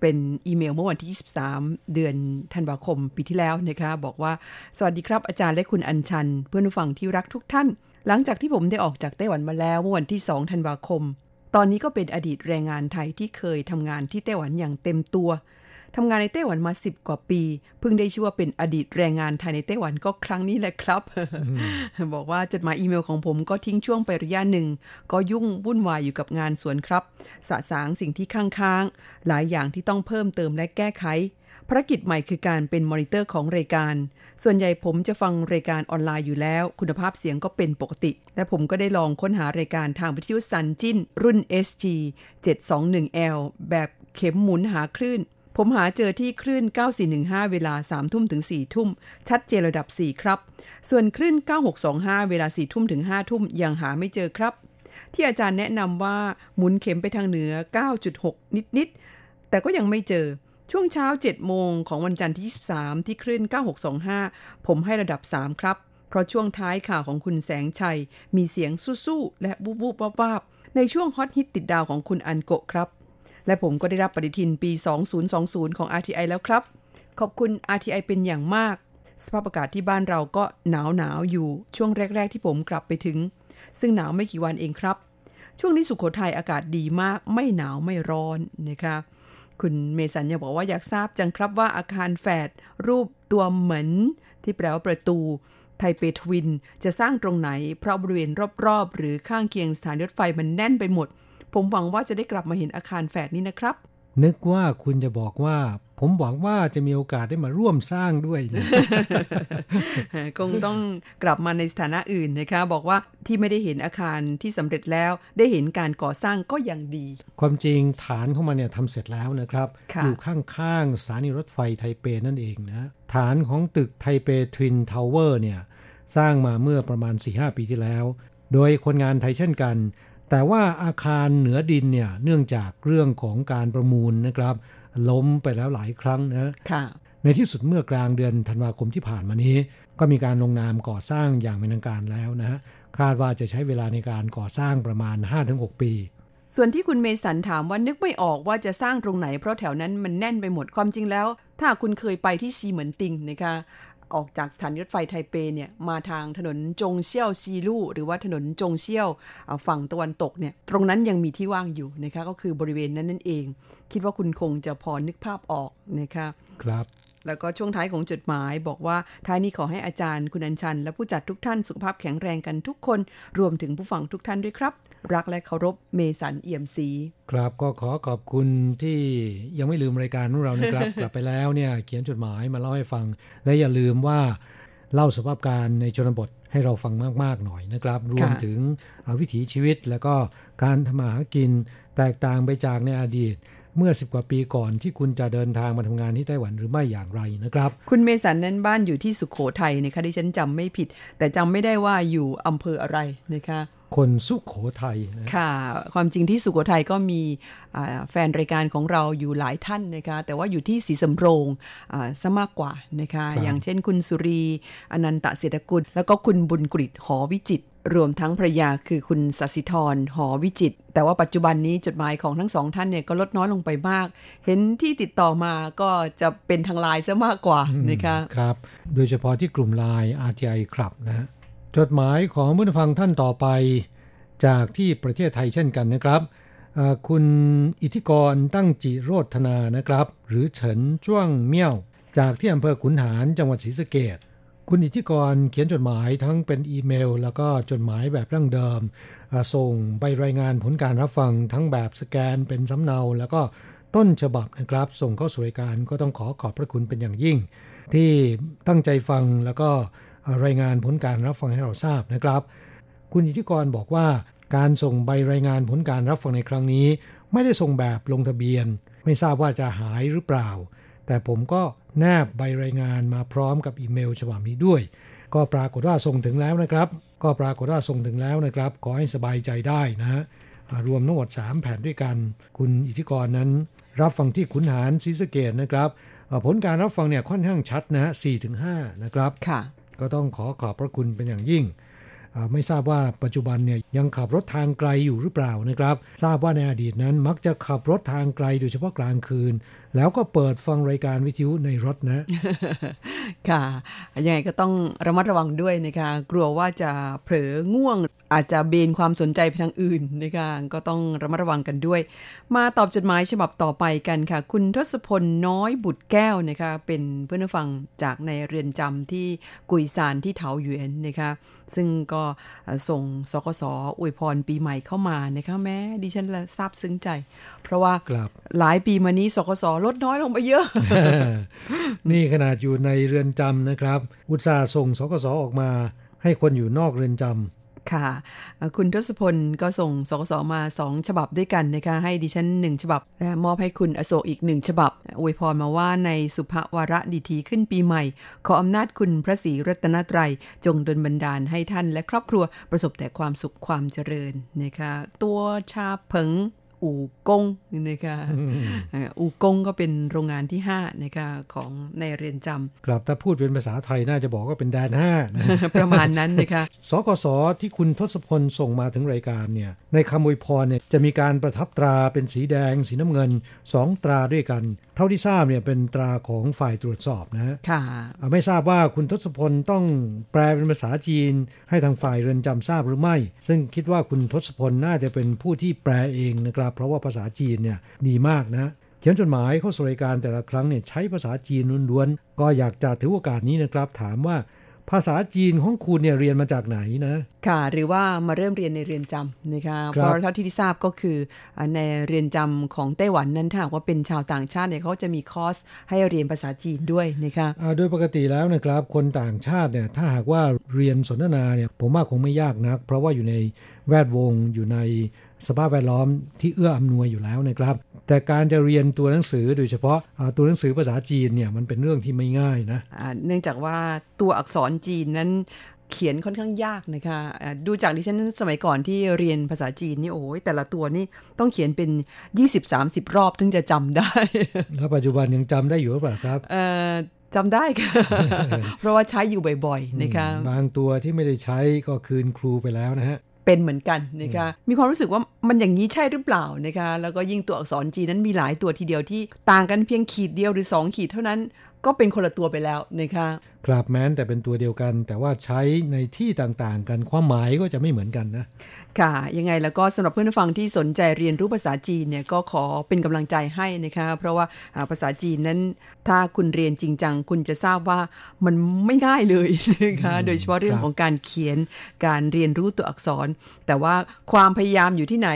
เป็นอีเมลเมื่อวันที่ 23 เดือนธันวาคมปีที่แล้วนะคะ บอกว่าสวัสดีครับอาจารย์และคุณอัญชัน เพื่อนผู้ฟังที่รักทุกท่าน หลังจากที่ผมได้ออกจากไต้หวันมาแล้วเมื่อวันที่ 2 ธันวาคม ตอนนี้ก็เป็นอดีตแรงงานไทยที่เคยทำงานที่ไต้หวันอย่างเต็มตัวทำงานในไต้หวันมาสิบกว่าปี เพิ่งได้ชื่อว่าเป็นอดีตแรงงานไทยในไต้หวันก็ครั้งนี้แหละครับ บอกว่าจดหมายอีเมลของผมก็ทิ้งช่วงไประยะหนึ่ง ก็ยุ่งวุ่นวายอยู่กับงานสวนครับ สะสางสิ่งที่ค้างๆ หลายอย่างที่ต้องเพิ่มเติมและแก้ไข ภารกิจใหม่คือการเป็นมอนิเตอร์ของรายการ ส่วนใหญ่ผมจะฟังรายการออนไลน์อยู่แล้ว คุณภาพเสียงก็เป็นปกติ และผมก็ได้ลองค้นหารายการทางวิทยุสันจิ้น รุ่น SG 721L แบบเข็มหมุนหาคลื่น ผมหาเจอที่คลื่น 9415 เวลา 3 ทุ่มถึง 4 ทุ่ม ชัดเจนระดับ 4 ครับ ส่วนคลื่น 9625 เวลา 4 ทุ่มถึง 5 ทุ่มยังหาไม่เจอครับ ที่อาจารย์แนะนำว่าหมุนเข็มไปทางเหนือ 9.6 นิดๆแต่ก็ยังไม่เจอ ช่วงเช้า 7 โมงของวันจันทร์ที่ 23 ที่คลื่น 9625 ผมให้ระดับ 3 ครับ เพราะช่วงท้ายข่าวของคุณแสงชัย มีเสียงสู้ๆและวูบวูบวาบวาบในช่วงฮอตฮิตติดดาวของคุณอันโกะครับ และผมก็ได้รับปฏิทินปี 2020 ของ RTI แล้วครับ ขอบคุณ RTI เป็นอย่างมาก สภาพอากาศที่บ้านเราก็หนาวหนาวอยู่ช่วงแรก ๆ ที่ผมกลับไปถึง ซึ่งหนาวไม่กี่วันเองครับ ช่วงนี้สุขโขทัยอากาศดีมาก ไม่หนาวไม่ร้อนนะคะ คุณเมสันยังบอกว่าอยากทราบจังครับว่าอาคารแฝดรูปตัวเหมือน ที่แปลว่าประตู ไทเปทวินจะสร้างตรงไหน เพราะบริเวณรอบๆ หรือข้างเคียงสถานรถไฟมันแน่นไปหมด ผมหวังว่าจะได้กลับมาเห็นอาคารแฝดนี้นะครับ นึกว่าคุณจะบอกว่า ผมหวังว่าจะมีโอกาสได้มาร่วมสร้างด้วยนะคงต้องกลับมาในสถานะอื่นนะคะ บอกว่าที่ไม่ได้เห็นอาคารที่สำเร็จแล้ว ได้เห็นการก่อสร้างก็ยังดี ความจริงฐานเข้ามาเนี่ยทำเสร็จแล้วนะครับค่ะอยู่ข้างๆสถานีรถไฟไทเปนั่นเองนะฐานของตึกไทเป Twin Tower เนี่ย สร้างมาเมื่อประมาณ 4-5 ปีที่แล้ว โดยคนงานไทยเช่นกันแต่ว่าอาคารเหนือดินเนี่ยเนื่องจากเรื่องของการประมูลนะครับ ล้มไปแล้วหลายครั้งนะค่ะในที่สุดเมื่อกลางเดือนธันวาคมที่ผ่านมานี้ ก็มีการลงนามก่อสร้างอย่างเป็นทางการแล้วนะฮะคาดว่าจะใช้เวลาในการก่อสร้างประมาณ 5-6 ปี ส่วนที่คุณเมสันถามว่านึกไม่ออกว่าจะสร้างตรงไหนเพราะแถวนั้นมันแน่นไปหมดความจริงแล้ว ถ้าคุณเคยไปที่ซีเหมือนติงนะคะ ออกจากสถานีรถไฟไทเปเนี่ยมาทางถนนจงเซี่ยวซีลู่หรือว่าถนนจงเซี่ยวอ่าฝั่งตะวันตกเนี่ยตรงนั้นยังมีที่ว่างอยู่นะคะก็คือบริเวณนั้นนั่นเอง คิดว่าคุณคงจะพอนึกภาพออกนะคะครับแล้วก็ช่วงท้ายของจดหมายบอกว่าท้ายนี้ขอให้อาจารย์คุณอัญชัน และผู้จัดทุกท่านสุขภาพแข็งแรงกันทุกคน รวมถึงผู้ฟังทุกท่านด้วยครับ รักและเคารพเมสันเอี่ยมศรีครับก็ขอขอบคุณที่ยังไม่ลืมรายการของเรานะครับ กลับไปแล้วเนี่ยเขียนจดหมายมาเล่าให้ฟัง และอย่าลืมว่าเล่าสภาพการในชนบทให้เราฟังมาก ๆ หน่อยนะครับ รวมถึงเอ่อวิถีชีวิตแล้วก็การทำมาหากินแตกต่างไปจากในอดีต เมื่อ10กว่าปีก่อนที่คุณจะเดินทางมาทำงานที่ไต้หวันหรือไม่อย่างไรนะครับ คุณเมสันนั้นบ้านอยู่ที่สุขโขทัยนะคะดิฉันจำไม่ผิด แต่จำไม่ได้ว่าอยู่อำเภออะไรนะคะคนสุขโขทัยนะค่ะ ความจริงที่สุโขทัยก็มีอ่าแฟนรายการของเราอยู่หลายท่านนะคะ แต่ว่าอยู่ที่ศรีสำโรงอ่าซะมากกว่านะคะ อย่างเช่นคุณสุรี อนันตเศรษฐกุล แล้วก็คุณบุญกริตหอวิจิต รรวมทั้งภรรยาคือคุณสัสิธรหอวิจิตรแต่ว่าปัจจุบันนี้จดหมายของทั้งสองท่านเนี่ยก็ลดน้อยลงไปมาก เห็นที่ติดต่อมาก็จะเป็นทางไลน์ซะมากกว่านะคะครับ โดยเฉพาะที่กลุ่มไลน์ RTI ครับนะฮะจดหมายของผู้ฟังท่านต่อไป จากที่ประเทศไทยเช่นกันนะครับเอ่อคุณอิทธิกรตั้งจิโรธนานะครับ หรือเฉินจ้วงเมี่ยว จากที่อำเภอขุนหารจังหวัดศรีสะเกษ คุณอิทธิกรเขียนจดหมายทั้งเป็นอีเมล แล้วก็จดหมายแบบดั้งเดิม ส่งใบรายงานผลการรับฟังทั้งแบบสแกนเป็นสำเนา แล้วก็ต้นฉบับนะครับ ส่งเข้าสู่รายการก็ต้องขอขอบพระคุณเป็นอย่างยิ่ง ที่ตั้งใจฟังแล้วก็รายงานผลการรับฟังให้เราทราบนะครับ คุณอิทธิกรบอกว่าการส่งใบรายงานผลการรับฟังในครั้งนี้ ไม่ได้ส่งแบบลงทะเบียน ไม่ทราบว่าจะหายหรือเปล่า แต่ผมก็แนบใบรายงานมาพร้อมกับอีเมลฉบับนี้ด้วย ก็ปรากฏว่าส่งถึงแล้วนะครับ ก็ปรากฏว่าส่งถึงแล้วนะครับ ขอให้สบายใจได้นะฮะอ่ารวมทั้งหมด 3 แผ่นด้วยกัน คุณอิทธิกรนั้น รับฟังที่ขุนหารศรีสะเกดนะครับอ่าผลการรับฟังเนี่ยค่อนข้างชัดนะฮะ4-5นะครับค่ะ ก็ต้องขอขอบพระคุณเป็นอย่างยิ่งอ่าไม่ทราบว่าปัจจุบันเนี่ยยังขับรถทางไกลอยู่หรือเปล่านะครับ ทราบว่าในอดีตนั้นมักจะขับรถทางไกลโดยเฉพาะกลางคืน แล้วก็เปิดฟังรายการวิทยุในรถนะ ค่ะยังไงก็ต้องระมัดระวังด้วยนะคะกลัวว่าจะเผลอง่วง อาจจะเบนความสนใจไปทางอื่นนะคะก็ต้องระมัดระวังกันด้วย มาตอบจดหมายฉบับต่อไปกันค่ะ คุณทศพลน้อยบุตรแก้วนะคะ เป็นเพื่อนฟังจากในเรือนจำที่กุยซานที่เถาหยวนนะคะ ซึ่งก็ส่งสกสอวยพรปีใหม่เข้ามานะคะแม้ดิฉันละซาบซึ้งใจ เพราะว่าครับหลายปีมานี้สกสลดน้อยลงไปเยอะ นี่ขนาดอยู่ในเรือนจำนะครับ อุตสาห์ส่งสกสออกมาให้คนอยู่นอกเรือนจำ ค่ะ คุณทศพลก็ส่งสกสมาสองฉบับด้วยกันนะคะ ให้ดิฉันหนึ่งฉบับ และมอบให้คุณอโศกอีกหนึ่งฉบับ อวยพรมาว่าในสุภวาระดีทีขึ้นปีใหม่ ขออำนาจคุณพระศรีรัตนตรัย จงดลบันดาลให้ท่านและครอบครัวประสบแต่ความสุขความเจริญนะคะ ตัวชาเผง อู่กงนะคะอู่กงก็เป็นโรงงานที่5นะคะของในเรียนจำครับถ้าพูดเป็นภาษาไทยน่าจะบอกว่าเป็นแดน5นะประมาณนั้นนะคะสกสที่คุณทศพลส่งมาถึงรายการเนี่ยในคำอวยพรเนี่ยจะมีการประทับตราเป็นสีแดง สีน้ำเงิน 2 ตราด้วยกัน เท่าที่ทราบเนี่ยเป็นตราของฝ่ายตรวจสอบนะค่ะไม่ทราบว่าคุณทศพลต้องแปลเป็นภาษาจีน ให้ทางฝ่ายเรือนจำทราบหรือไม่ ซึ่งคิดว่าคุณทศพลน่าจะเป็นผู้ที่แปลเองนะครับเพราะว่าภาษาจีนเนี่ยดีมากนะเขียนจดหมายเข้าสู่รายการแต่ละครั้งเนี่ยใช้ภาษาจีนล้วนๆก็อยากจะถือโอกาสนี้นะครับ ถามว่าภาษาจีนของคุณเนี่ยเรียนมาจากไหนนะ ค่ะ หรือว่ามาเริ่มเรียนในเรียนจำนะคะเพราะเท่าที่ที่ทราบก็คือในเรียนจำของไต้หวันนั้นถ้าว่าเป็นชาวต่างชาติเนี่ยเขาจะมีคอร์สให้เรียนภาษาจีนด้วยนะคะโดยปกติแล้วนะครับคนต่างชาติเนี่ยถ้าหากว่าเรียนสนทนาเนี่ยผมว่าคงไม่ยากนัก เพราะว่าอยู่ในแวดวงอยู่ใน สภาพแวดล้อมที่เอื้ออำนวยอยู่แล้วนะครับ แต่การจะเรียนตัวหนังสือโดยเฉพาะตัวหนังสือภาษาจีนเนี่ยมันเป็นเรื่องที่ไม่ง่ายนะเนื่องจากว่าตัวอักษรจีนนั้นเขียนค่อนข้างยากนะคะ ดูจากดิฉันสมัยก่อนที่เรียนภาษาจีนนี่โอ้ยแต่ละตัวนี่ต้องเขียนเป็น 20-30 รอบถึงจะจำได้ แล้วปัจจุบันยังจำได้อยู่หรือเปล่าครับจำได้ค่ะ เพราะว่าใช้อยู่บ่อยๆนะคะ บางตัวที่ไม่ได้ใช้ก็คืนครูไปแล้วนะฮะ เป็นเหมือนกันนะคะมีความรู้สึกว่ามันอย่างนี้ใช่หรือเปล่านะคะแล้วก็ยิ่งตัวอักษรจีนนั้นมีหลายตัวทีเดียวที่ต่างกันเพียงขีดเดียวหรือ 2 ขีดเท่านั้น ก็เป็นคนละตัวไปแล้วนะคะกราบแม้นแต่เป็นตัวเดียวกัน แต่ว่าใช้ในที่ต่างๆ กันความหมายก็จะไม่เหมือนกันนะ ค่ะ ยังไงแล้วก็สำหรับเพื่อนฟังที่สนใจเรียนรู้ภาษาจีนเนี่ยก็ขอเป็นกำลังใจให้นะคะ เพราะว่าภาษาจีนนั้น ถ้าคุณเรียนจริงจังคุณจะทราบว่ามันไม่ง่ายเลยนะคะโดยเฉพาะเรื่องของการเขียนการเรียนรู้ตัวอักษร แต่ว่าความพยายามอยู่ที่ไหน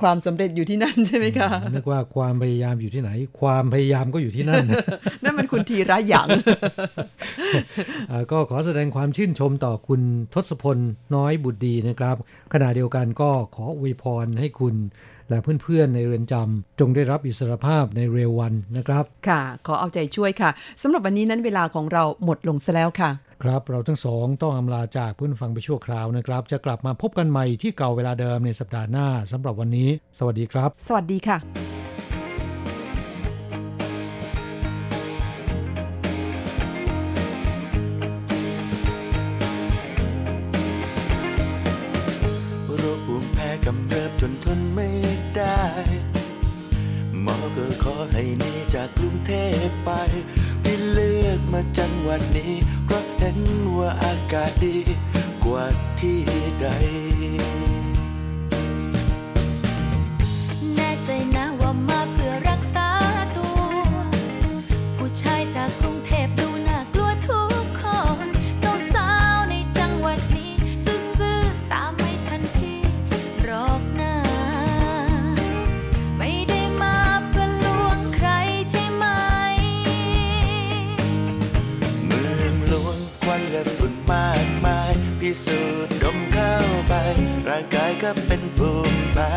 ความสำเร็จอยู่ที่นั่นใช่ไหมคะนึกว่าความพยายามอยู่ที่ไหน ความพยายามก็อยู่ที่นั่น นั่นมันคุณทีระหยังก็ขอแสดงความชื่นชมต่อคุณทศพลน้อยบุตรดีนะครับ ขณะเดียวกันก็ขออวยพรให้คุณและเพื่อนๆ ในเรือนจำจงได้รับอิสรภาพในเร็ววันนะครับ ค่ะ ขอเอาใจช่วยค่ะสำหรับวันนี้นั้นเวลาของเราหมดลงซะแล้วค่ะ ครับเราทั้งสองต้องอำลาจากเพื่อนฟังไปชั่วคราวนะครับ จะกลับมาพบกันใหม่ที่เก่าเวลาเดิมในสัปดาห์หน้าสำหรับวันนี้ สวัสดีครับ สวัสดีค่ะโรคภูมิแพ้กำเริบจนทนไม่ได้หมอก็ขอให้หนีจากกรุงเทพไปที่เลือกมาจังหวัดนี้เพราะเห็น ว่าอากาศดีกว่าที่ใด สุดดมเข้าไป ร่างก็เป็นภูมิแพ้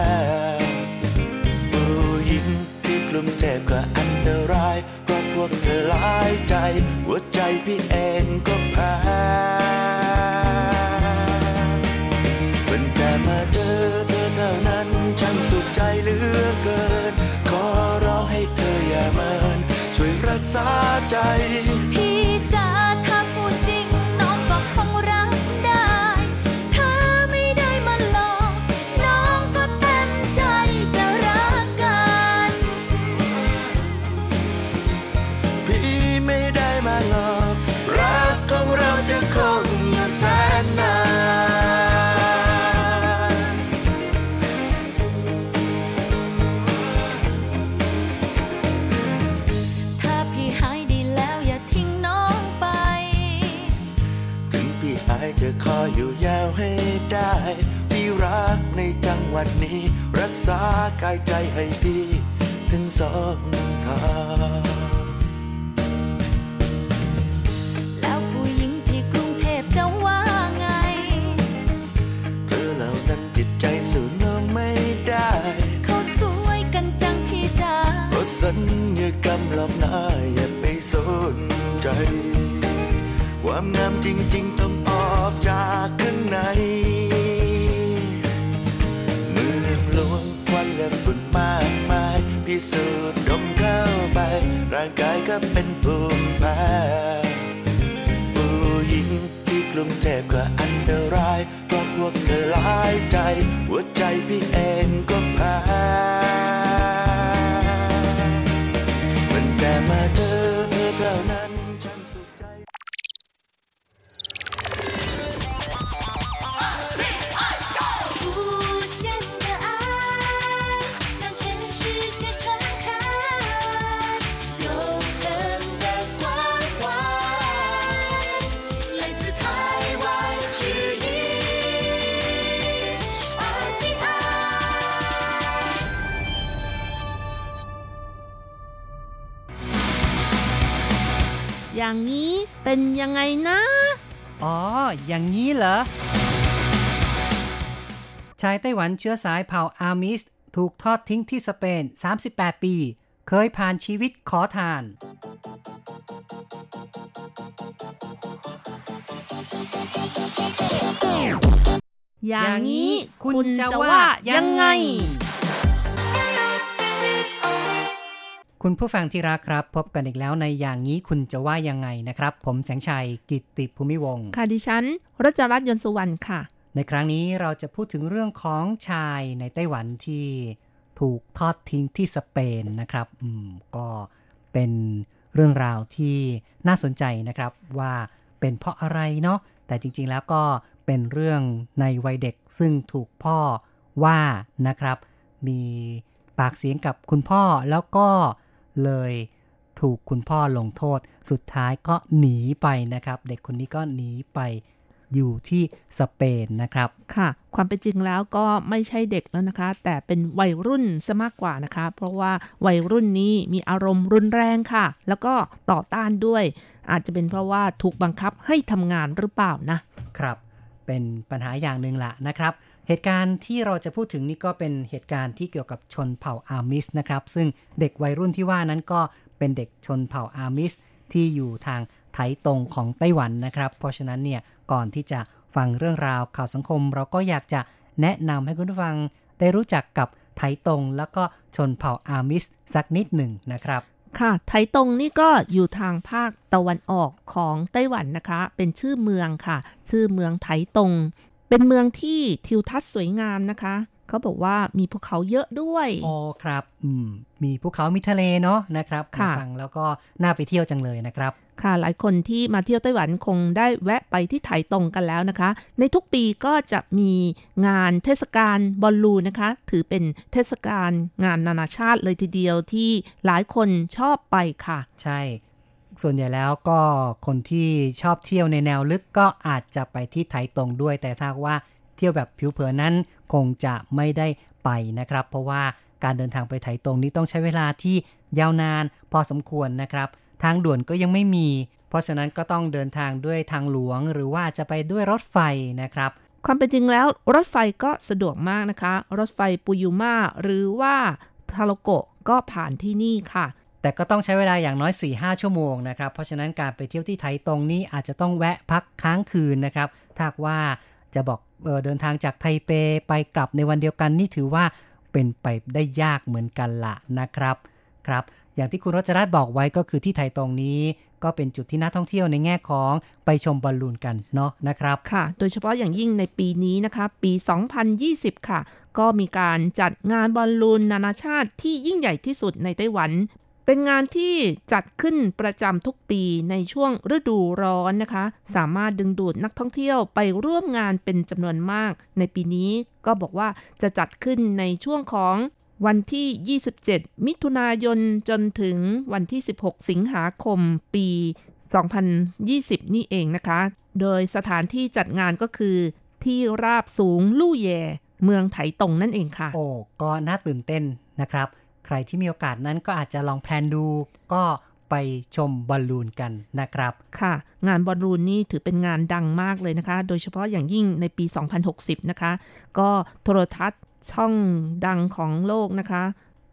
ผู้หญิงที่กลุ่มเทพก็อันตรายเพราะพวกเธอหลายใจ หัวใจพี่เองก็แพ้เป็นแต่มาเจอเธอเท่านั้นฉันสุขใจเหลือเกิน ขอร้องให้เธออย่าเมินช่วยรักษาใจ ษากายใจให้พี่ถึงสองทางแล้วผู้หญิงที่กรุงเทพจะว่าไง เธอเหล่านั้นจิตใจสู้น้องไม่ได้ เขาสวยกันจังพี่จ๋าเพราะสัญญากรรมหลอกหน้าอย่าไปสนใจ ความงามจริง ๆ ต้องออกจากข้างในิสูจน์ดมเข้าไป ร่างกายก็เป็นภูมิแพ้ผู้หญิงที่กลุ้มเทพก็อันตรายเพราะพวกเธอร้ายใจ หัวใจพี่เอ อย่างนี้เป็นยังไงนะ อ๋อ อย่างนี้เหรอ ชายไต้หวันเชื้อสายเผ่าอามิส ถูกทอดทิ้งที่สเปน 38 ปี เคยผ่านชีวิตขอทาน อย่างนี้คุณจะว่ายังไง คุณผู้ฟังที่รักครับ พบกันอีกแล้วในอย่างนี้คุณจะว่ายังไงนะครับ ผมแสงชัยกิตติภูมิวงศ์ค่ะดิฉันรัชรัตน์ยนต์สุวรรณค่ะ ในครั้งนี้เราจะพูดถึงเรื่องของชายในไต้หวันที่ถูกทอดทิ้งที่สเปนนะครับอืมก็เป็นเรื่องราวที่น่าสนใจนะครับว่าเป็นเพราะอะไรเนาะแต่จริงๆแล้วก็เป็นเรื่องในวัยเด็กซึ่งถูกพ่อว่านะครับ มีปากเสียงกับคุณพ่อแล้วก็ เลยถูกคุณพ่อลงโทษ สุดท้ายก็หนีไปนะครับ เด็กคนนี้ก็หนีไปอยู่ที่สเปนนะครับ ค่ะ ความเป็นจริงแล้วก็ไม่ใช่เด็กแล้วนะคะ แต่เป็นวัยรุ่นซะมากกว่านะคะ เพราะว่าวัยรุ่นนี้มีอารมณ์รุนแรงค่ะ แล้วก็ต่อต้านด้วย อาจจะเป็นเพราะว่าถูกบังคับให้ทำงานหรือเปล่านะครับ เป็นปัญหาอย่างหนึ่งละนะครับ เหตุการณ์ที่เราจะพูดถึงนี่ก็เป็นเหตุการณ์ที่เกี่ยวกับชนเผ่าอามิสนะครับซึ่งเด็กวัยรุ่นที่ว่านั้นก็เป็นเด็กชนเผ่าอามิสที่อยู่ทางไถตรงของไต้หวันนะครับ เพราะฉะนั้นเนี่ยก่อนที่จะฟังเรื่องราวข่าวสังคม เราก็อยากจะแนะนำให้คุณผู้ฟังได้รู้จักกับไถตรงแล้วก็ชนเผ่าอามิสสักนิดหนึ่งนะครับค่ะไถตรงนี่ก็อยู่ทางภาคตะวันออกของไต้หวันนะคะ เป็นชื่อเมืองค่ะ ชื่อเมืองไถตรง เป็นเมืองที่ทิวทัศน์สวยงามนะคะ เขาบอกว่ามีภูเขาเยอะด้วยอ๋อครับอืมมีภูเขามีทะเลเนาะนะครับค่ะฟังแล้วก็น่าไปเที่ยวจังเลยนะครับค่ะหลายคนที่มาเที่ยวไต้หวันคงได้แวะไปที่ไถตรงกันแล้วนะคะ ในทุกปีก็จะมีงานเทศกาลบอลลูนนะคะ ถือเป็นเทศกาลงานนานาชาติเลยทีเดียวที่หลายคนชอบไปค่ะ ใช่ ส่วนใหญ่แล้วก็คนที่ชอบเที่ยวในแนวลึกก็อาจจะไปที่ไถตรงด้วย แต่ถ้าว่าเที่ยวแบบผิวเผินนั้นคงจะไม่ได้ไปนะครับ เพราะว่าการเดินทางไปไถตรงนี้ต้องใช้เวลาที่ยาวนานพอสมควรนะครับ ทางด่วนก็ยังไม่มี เพราะฉะนั้นก็ต้องเดินทางด้วยทางหลวง หรือว่าจะไปด้วยรถไฟนะครับ ความเป็นจริงแล้วรถไฟก็สะดวกมากนะคะ รถไฟปุยูมาหรือว่าทาโลโกะก็ผ่านที่นี่ค่ะ แต่ก็ต้องใช้เวลาอย่างน้อย 4-5 ชั่วโมงนะครับ เพราะฉะนั้นการไปเที่ยวที่ไทยตรงนี้อาจจะต้องแวะพักค้างคืนนะครับ ถ้าว่าจะบอกเออเดินทางจากไทเปไปกลับในวันเดียวกันนี่ถือว่าเป็นไปได้ยากเหมือนกันละนะครับครับ อย่างที่คุณรจรัตน์บอกไว้ก็คือที่ไทยตรงนี้ ก็เป็นจุดที่นักท่องเที่ยวในแง่ของไปชมบอลลูนกันเนาะนะครับ ค่ะ โดยเฉพาะอย่างยิ่งในปีนี้นะคะปี 2020 ค่ะ ก็มีการจัดงานบอลลูนนานาชาติที่ยิ่งใหญ่ที่สุดในไต้หวัน เป็นงานที่จัดขึ้นประจำทุกปีในช่วงฤดูร้อนนะคะ สามารถดึงดูดนักท่องเที่ยวไปร่วมงานเป็นจำนวนมาก ในปีนี้ก็บอกว่าจะจัดขึ้นในช่วงของวันที่ 27 มิถุนายนจนถึงวันที่ 16 สิงหาคมปี 2020 นี่เองนะคะ โดยสถานที่จัดงานก็คือที่ราบสูงลู่แย เมืองไถตงนั่นเองค่ะ โอ้ ก็น่าตื่นเต้นนะครับ รที่มีโอกาสนั้นก็อาจจะลองแพลนดู ก็ไปชมบอลลูนกันนะครับ ค่ะ งานบอลลูนนี่ถือเป็นงานดังมากเลยนะคะ โดยเฉพาะอย่างยิ่งในปี 2060 นะคะ ก็โทรทัศน์ช่องดังของโลกนะคะ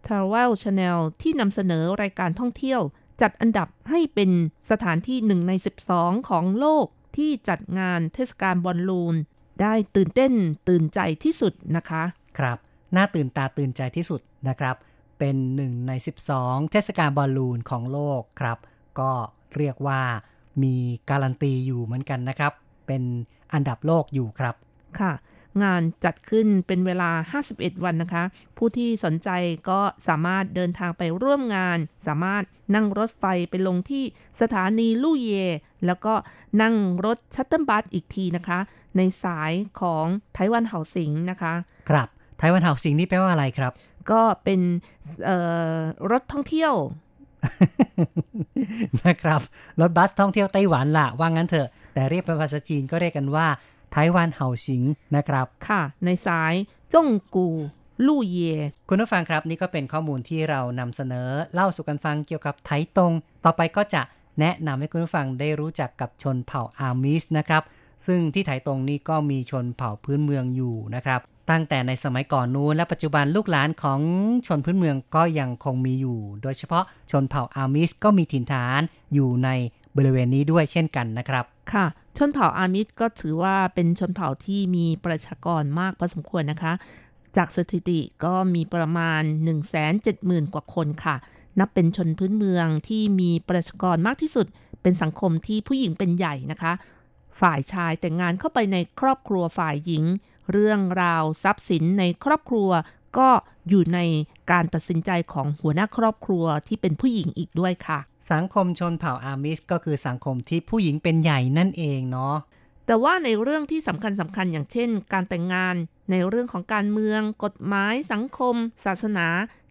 Travel Channel ที่นำเสนอรายการท่องเที่ยว จัดอันดับให้เป็นสถานที่หนึ่งใน 12 ของโลกที่จัดงานเทศกาลบอลลูน ได้ตื่นเต้นตื่นใจที่สุดนะคะ ครับ น่าตื่นตาตื่นใจที่สุดนะครับ เป็นหนึ่งใน 12 เทศกาลบอลลูนของโลกครับ ก็เรียกว่ามีการันตีอยู่เหมือนกันนะครับ เป็นอันดับโลกอยู่ครับ ค่ะ งานจัดขึ้นเป็นเวลา 51 วันนะคะ ผู้ที่สนใจก็สามารถเดินทางไปร่วมงาน สามารถนั่งรถไฟไปลงที่สถานีลู่เย แล้วก็นั่งรถชัตเติลบัสอีกทีนะคะ ในสายของไต้หวันเห่าสิงนะคะ ครับไต้หวันเห่าสิงนี่แปลว่าอะไรครับ ก็เป็นเอ่อรถท่องเที่ยวนะครับรถบัสท่องเที่ยวไต้หวันล่ะ ว่างั้นเถอะ แต่เรียกเป็นภาษาจีนก็เรียกกันว่าไต้หวันเห่าสิงนะครับ ค่ะ ในสายจ้งกูลู่เย คุณผู้ฟังครับ นี่ก็เป็นข้อมูลที่เรานำเสนอ เล่าสู่กันฟังเกี่ยวกับไทตง ต่อไปก็จะแนะนำให้คุณผู้ฟังได้รู้จักกับชนเผ่าอามิสนะครับ ซึ่งที่ไถตรงนี้ก็มีชนเผ่าพื้นเมืองอยู่นะครับ ตั้งแต่ในสมัยก่อนนู้นและปัจจุบันลูกหลานของชนพื้นเมืองก็ยังคงมีอยู่ โดยเฉพาะชนเผ่าอามิสก็มีถิ่นฐานอยู่ในบริเวณนี้ด้วยเช่นกันนะครับ ค่ะ ชนเผ่าอามิดก็ถือว่าเป็นชนเผ่าที่มีประชากรมากพอสมควรนะคะ จากสถิติก็มีประมาณ 170,000 กว่าคนค่ะ นับเป็นชนพื้นเมืองที่มีประชากรมากที่สุด เป็นสังคมที่ผู้หญิงเป็นใหญ่นะคะ ฝ่ายชายแต่งงานเข้าไปในครอบครัวฝ่ายหญิง เรื่องราวทรัพย์สินในครอบครัวก็อยู่ในการตัดสินใจของหัวหน้าครอบครัวที่เป็นผู้หญิงอีกด้วยค่ะ สังคมชนเผ่าอามิสก็คือสังคมที่ผู้หญิงเป็นใหญ่นั่นเองเนาะแต่ว่าในเรื่องที่สำคัญสำคัญอย่างเช่น การแต่งงานในเรื่องของการเมือง กฎหมาย สังคม ศาสนา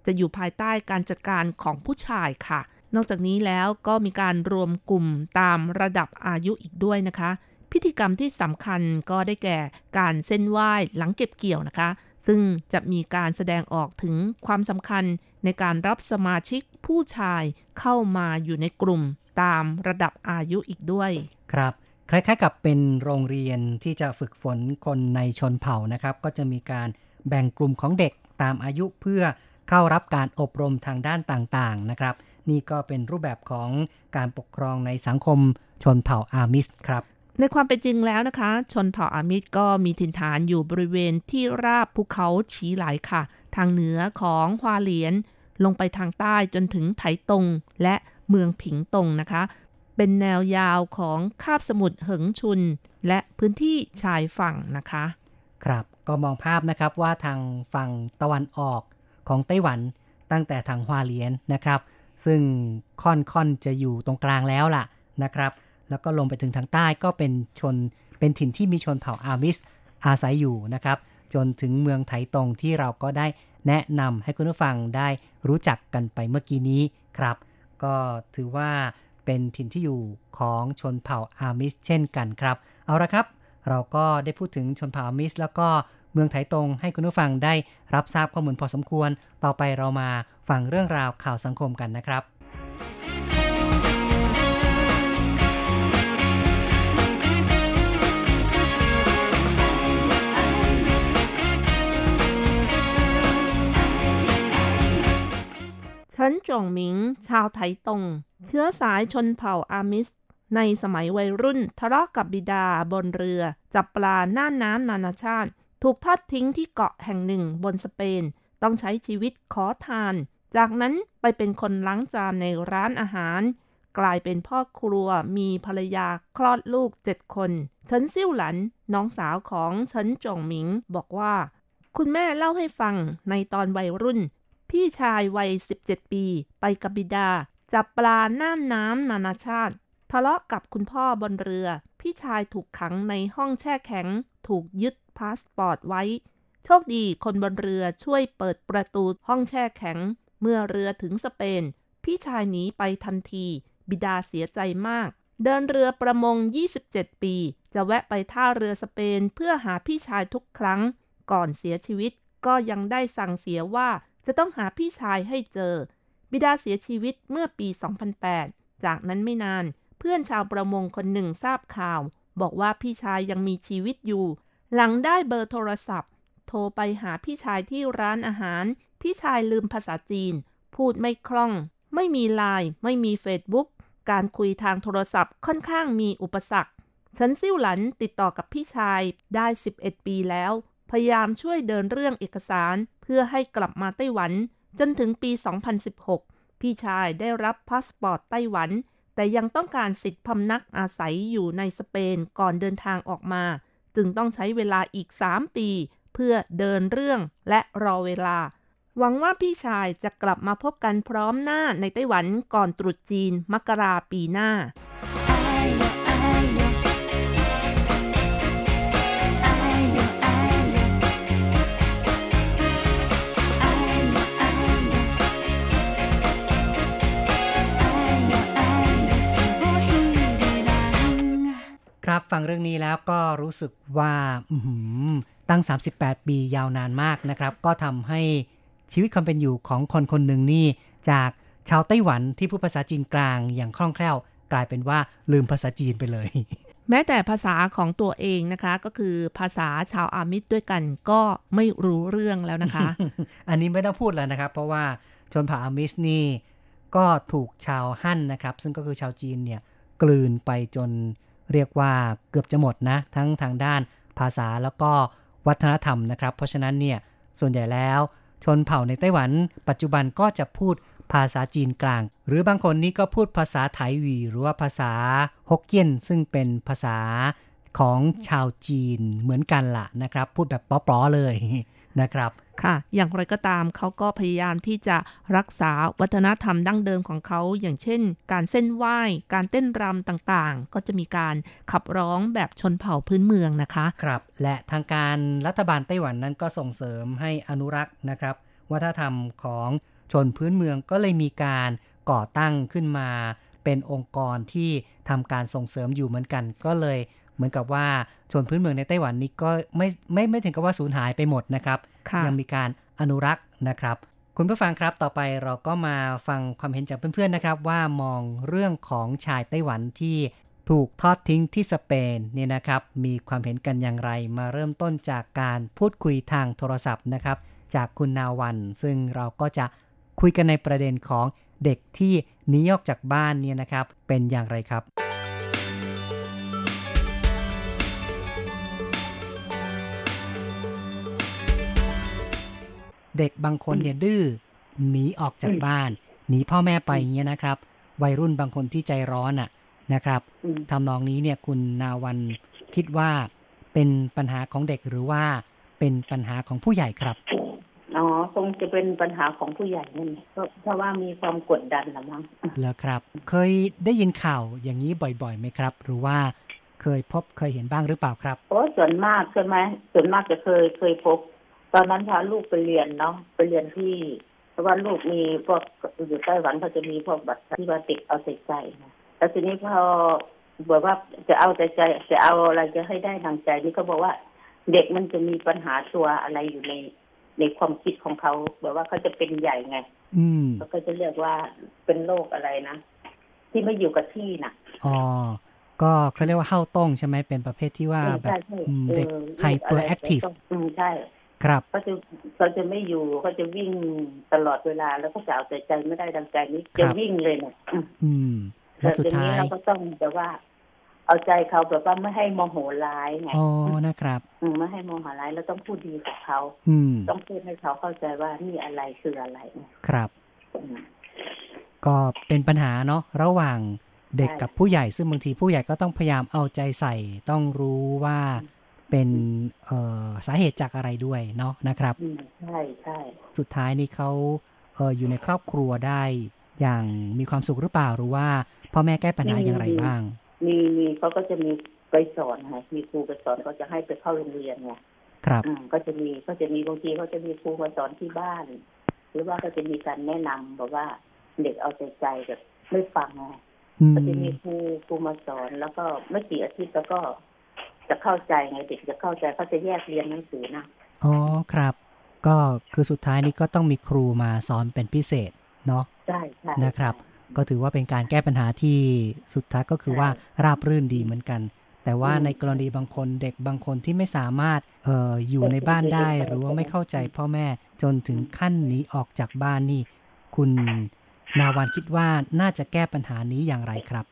จะอยู่ภายใต้การจัดการของผู้ชายค่ะ นอกจากนี้แล้วก็มีการรวมกลุ่มตามระดับอายุอีกด้วยนะคะ พิธีกรรมที่สำคัญก็ได้แก่การเส้นไหว้หลังเก็บเกี่ยวนะคะ ซึ่งจะมีการแสดงออกถึงความสำคัญในการรับสมาชิกผู้ชายเข้ามาอยู่ในกลุ่มตามระดับอายุอีกด้วย ครับ คล้ายๆกับเป็นโรงเรียนที่จะฝึกฝนคนในชนเผ่านะครับ ก็จะมีการแบ่งกลุ่มของเด็กตามอายุเพื่อเข้ารับการอบรมทางด้านต่างๆนะครับ นี่ก็เป็นรูปแบบของการปกครองในสังคมชนเผ่าอามิสครับ ในความเป็นจริงแล้วนะคะ ชนเผ่าอามิดก็มีถิ่นฐานอยู่บริเวณที่ราบภูเขาฉีหลายค่ะ ทางเหนือของฮวาเหลียน ลงไปทางใต้จนถึงไถตง และเมืองผิงตงนะคะ เป็นแนวยาวของคาบสมุทรเหิงชุน และพื้นที่ชายฝั่งนะคะ ครับก็มองภาพนะครับว่าทางฝั่งตะวันออกของไต้หวันตั้งแต่ทางฮวาเลียนนะครับ ซึ่งค่อนๆจะอยู่ตรงกลางแล้วล่ะนะครับ แล้วก็ลงไปถึงทางใต้ก็เป็นชนเป็นถิ่นที่มีชนเผ่าอามิสอาศัยอยู่นะครับ จนถึงเมืองไถตงที่เราก็ได้แนะนำให้คุณผู้ฟังได้รู้จักกันไปเมื่อกี้นี้ครับ ก็ถือว่าเป็นถิ่นที่อยู่ของชนเผ่าอามิสเช่นกันครับ เอาละครับ เราก็ได้พูดถึงชนเผ่าอามิส แล้วก็เมืองไถตงให้คุณผู้ฟังได้รับทราบข้อมูลพอสมควร ต่อไปเรามาฟังเรื่องราวข่าวสังคมกันนะครับ เฉินจงหมิง ชาวไถตง เชื้อสายชนเผ่าอามิส ในสมัยวัยรุ่นทะเลาะกับบิดาบนเรือ จับปลาหน้าน้ำนานาชาติ ถูกทอดทิ้งที่เกาะแห่งหนึ่งบนสเปน ต้องใช้ชีวิตขอทาน จากนั้นไปเป็นคนล้างจานในร้านอาหาร กลายเป็นพ่อครัวมีภรรยาคลอดลูกเจ็ดคนเฉินซิ่วหลัน น้องสาวของเฉินจงหมิง บอกว่า คุณแม่เล่าให้ฟังในตอนวัยรุ่น พี่ชายวัย 17 ปี ไปกับบิดา จับปลาหน้าน้ำนานาชาติ ทะเลาะกับคุณพ่อบนเรือ พี่ชายถูกขังในห้องแช่แข็ง ถูกยึดพาสปอร์ตไว้ โชคดีคนบนเรือช่วยเปิดประตูห้องแช่แข็ง เมื่อเรือถึงสเปน พี่ชายหนีไปทันที บิดาเสียใจมาก เดินเรือประมง 27 ปี จะแวะไปท่าเรือสเปนเพื่อหาพี่ชายทุกครั้ง ก่อนเสียชีวิตก็ยังได้สั่งเสียว่า จะต้องหาพี่ชายให้เจอ บิดาเสียชีวิตเมื่อปี 2008 จากนั้นไม่นาน เพื่อนชาวประมงคนหนึ่งทราบข่าว บอกว่าพี่ชายยังมีชีวิตอยู่ หลังได้เบอร์โทรศัพท์ โทรไปหาพี่ชายที่ร้านอาหาร พี่ชายลืมภาษาจีน พูดไม่คล่อง ไม่มีไลน์ไม่มีเฟซบุ๊กการคุยทางโทรศัพท์ค่อนข้างมีอุปสรรคฉันซิ่วหลันติดต่อกับพี่ชายได้ 11 ปีแล้ว พยายามช่วยเดินเรื่องเอกสารเพื่อให้กลับมาไต้หวัน จนถึงปี 2016 พี่ชายได้รับพาสปอร์ตไต้หวัน แต่ยังต้องการสิทธิพำนักอาศัยอยู่ในสเปนก่อนเดินทางออกมา จึงต้องใช้เวลาอีก 3 ปี เพื่อเดินเรื่องและรอเวลา หวังว่าพี่ชายจะกลับมาพบกันพร้อมหน้าในไต้หวันก่อนตรุษจีนมกราปีหน้า ครับฟังเรื่องนี้แล้วก็รู้สึกว่าอื้อหือตั้ง 38 ปียาวนานมากนะครับ ก็ทำให้ชีวิตความเป็นอยู่ของคนคนหนึ่งนี่ จากชาวไต้หวันที่พูดภาษาจีนกลางอย่างคล่องแคล่ว กลายเป็นว่าลืมภาษาจีนไปเลย แม้แต่ภาษาของตัวเองนะคะ ก็คือภาษาชาวอามิดด้วยกันก็ไม่รู้เรื่องแล้วนะคะ อันนี้ไม่ต้องพูดแล้วนะครับ เพราะว่าชนเผ่าอามิสนี่ก็ถูกชาวฮั่นนะครับ ซึ่งก็คือชาวจีนเนี่ยกลืนไปจน เรียกว่าเกือบจะหมดนะ ทั้งทางด้านภาษาแล้วก็วัฒนธรรมนะครับ เพราะฉะนั้นเนี่ยส่วนใหญ่แล้ว ชนเผ่าในไต้หวัน ปัจจุบันก็จะพูดภาษาจีนกลาง หรือบางคนนี่ก็พูดภาษาไถหวี หรือว่าภาษาฮกเกี้ยน ซึ่งเป็นภาษาของชาวจีนเหมือนกันล่ะนะครับ พูดแบบป๊อๆเลยนะครับ ค่ะ อย่างไรก็ตามเขาก็พยายามที่จะรักษาวัฒนธรรมดั้งเดิมของเขา อย่างเช่น การเส้นไหว้ การเต้นรำต่างๆ ก็จะมีการขับร้องแบบชนเผ่าพื้นเมืองนะคะ ครับ และทางการรัฐบาลไต้หวันนั้นก็ส่งเสริมให้อนุรักษ์นะครับ วัฒนธรรมของชนพื้นเมืองก็เลยมีการก่อตั้งขึ้นมา เป็นองค์กรที่ทำการส่งเสริมอยู่เหมือนกัน ก็เลย เหมือนกับว่าชนพื้นเมืองในไต้หวันนี้ก็ไม่ไม่ไม่ถึงกับว่าสูญหายไปหมดนะครับค่ะยังมีการอนุรักษ์นะครับ คุณผู้ฟังครับต่อไปเราก็มาฟังความเห็นจากเพื่อนๆนะครับ ว่ามองเรื่องของชายไต้หวันที่ถูกทอดทิ้งที่สเปนเนี่ยนะครับ มีความเห็นกันอย่างไร มาเริ่มต้นจากการพูดคุยทางโทรศัพท์นะครับ จากคุณนาวัน ซึ่งเราก็จะคุยกันในประเด็นของเด็กที่หนีออกจากบ้านเนี่ยนะครับ เป็นอย่างไรครับ เด็กบางคนเนี่ยดื้อหนีออกจากบ้าน หนีพ่อแม่ไปอย่างเงี้ยนะครับ วัยรุ่นบางคนที่ใจร้อนอะนะครับอืมทำนองนี้เนี่ยคุณนาวันคิดว่าเป็นปัญหาของเด็กหรือว่าเป็นปัญหาของผู้ใหญ่ครับอ๋อคงจะเป็นปัญหาของผู้ใหญ่นั่นแหละเพราะเพราะว่ามีความกดดันละมั้งแล้วครับ เคยได้ยินข่าวอย่างนี้บ่อยๆไหมครับ หรือว่าเคยพบเคยเห็นบ้างหรือเปล่าครับโอ้ส่วนมากใช่ไหมส่วนมากจะเคยเคยพบ ตอนนั้นพาลูกไปเรียนเนาะไปเรียนที่เพราะว่าลูกมีพวกอยู่ไต้หวันเขาจะมีพวกบัตรที่ว่าเด็กเอาใจใจนะแล้วทีนี้พอบอกว่าจะเอาใจใจจะเอาอะไรจะให้ได้ทางใจนี่ก็บอกว่า เด็กมันจะมีปัญหาตัวอะไรอยู่ในในความคิดของเขาแบบว่าเขาจะเป็นใหญ่ไง อืมเขาก็จะเรียกว่าเป็นโรคอะไรนะที่ไม่อยู่กับที่น่ะอ๋อก็เขาเรียกว่าเข้าต้งใช่ไหมเป็นประเภทที่ว่าเออแบบใช่ใช่อืมออเด็กออไฮเปอร์แอคทีฟอืมใช่ ครับเขาจะเขาจะไม่อยู่เขาจะวิ่งตลอดเวลา แล้วก็จะเอาแต่ใจไม่ได้ดังใจนี้ครัจะบวิ่งเลยเนี่ยอืมอืมและสุดแต่ทีท้านี้ยเราก็ต้องแบบว่า เอาใจเขาแบบว่าไม่ให้โมโหร้ายไงอ๋อนะครับอืมไม่ให้โมโหร้ายแล้วต้องพูดดีกับเขาอืมต้องพูดให้เขาเข้าใจว่านี่อะไรคืออะไรครับอืมก็เป็นปัญหาเนาะระหว่างเด็กใช่กับผู้ใหญ่ซึ่งบางทีผู้ใหญ่ก็ต้องพยายามเอาใจใส่ ต้องรู้ว่า เป็นเอ่อสาเหตุจากอะไรด้วยเนาะนะครับอืมใช่ใช่สุดท้ายนี่เขาเอออยู่ในครอบครัวได้อย่างมีความสุขหรือเปล่าหรือว่าพ่อแม่แก้ปัญหาอย่างไรบ้าง มีมีเขาก็จะมีไปสอนไงมีครูไปสอนเขาจะให้ไปเข้าโรงเรียนไงครับอืมก็จะมีก็จะมีบางทีเขาจะมีครูมาสอนที่บ้าน หรือว่าก็จะมีการแนะนำบอกว่าเด็กเอาใจใจแบบไม่ฟังไงอืมก็จะมีครูครูมาสอนแล้วก็ไม่กี่อาทิตย์แล้วก็ จะเข้าใจไงเด็กจะเข้าใจเขาจะแยกเรียนหนังสือนะอ๋อครับ ก็คือสุดท้ายนี่ก็ต้องมีครูมาสอนเป็นพิเศษเนาะใช่ใช่นะครับ ก็ถือว่าเป็นการแก้ปัญหาที่สุดท้ายก็คือว่าราบรื่นดีเหมือนกัน แต่ว่าในกรณีบางคนเด็กบางคนที่ไม่สามารถเอ่ออยู่ในบ้านได้ หรือว่าไม่เข้าใจพ่อแม่จนถึงขั้นหนีออกจากบ้านนี่ คุณนาวันคิดว่าน่าจะแก้ปัญหานี้อย่างไรครับ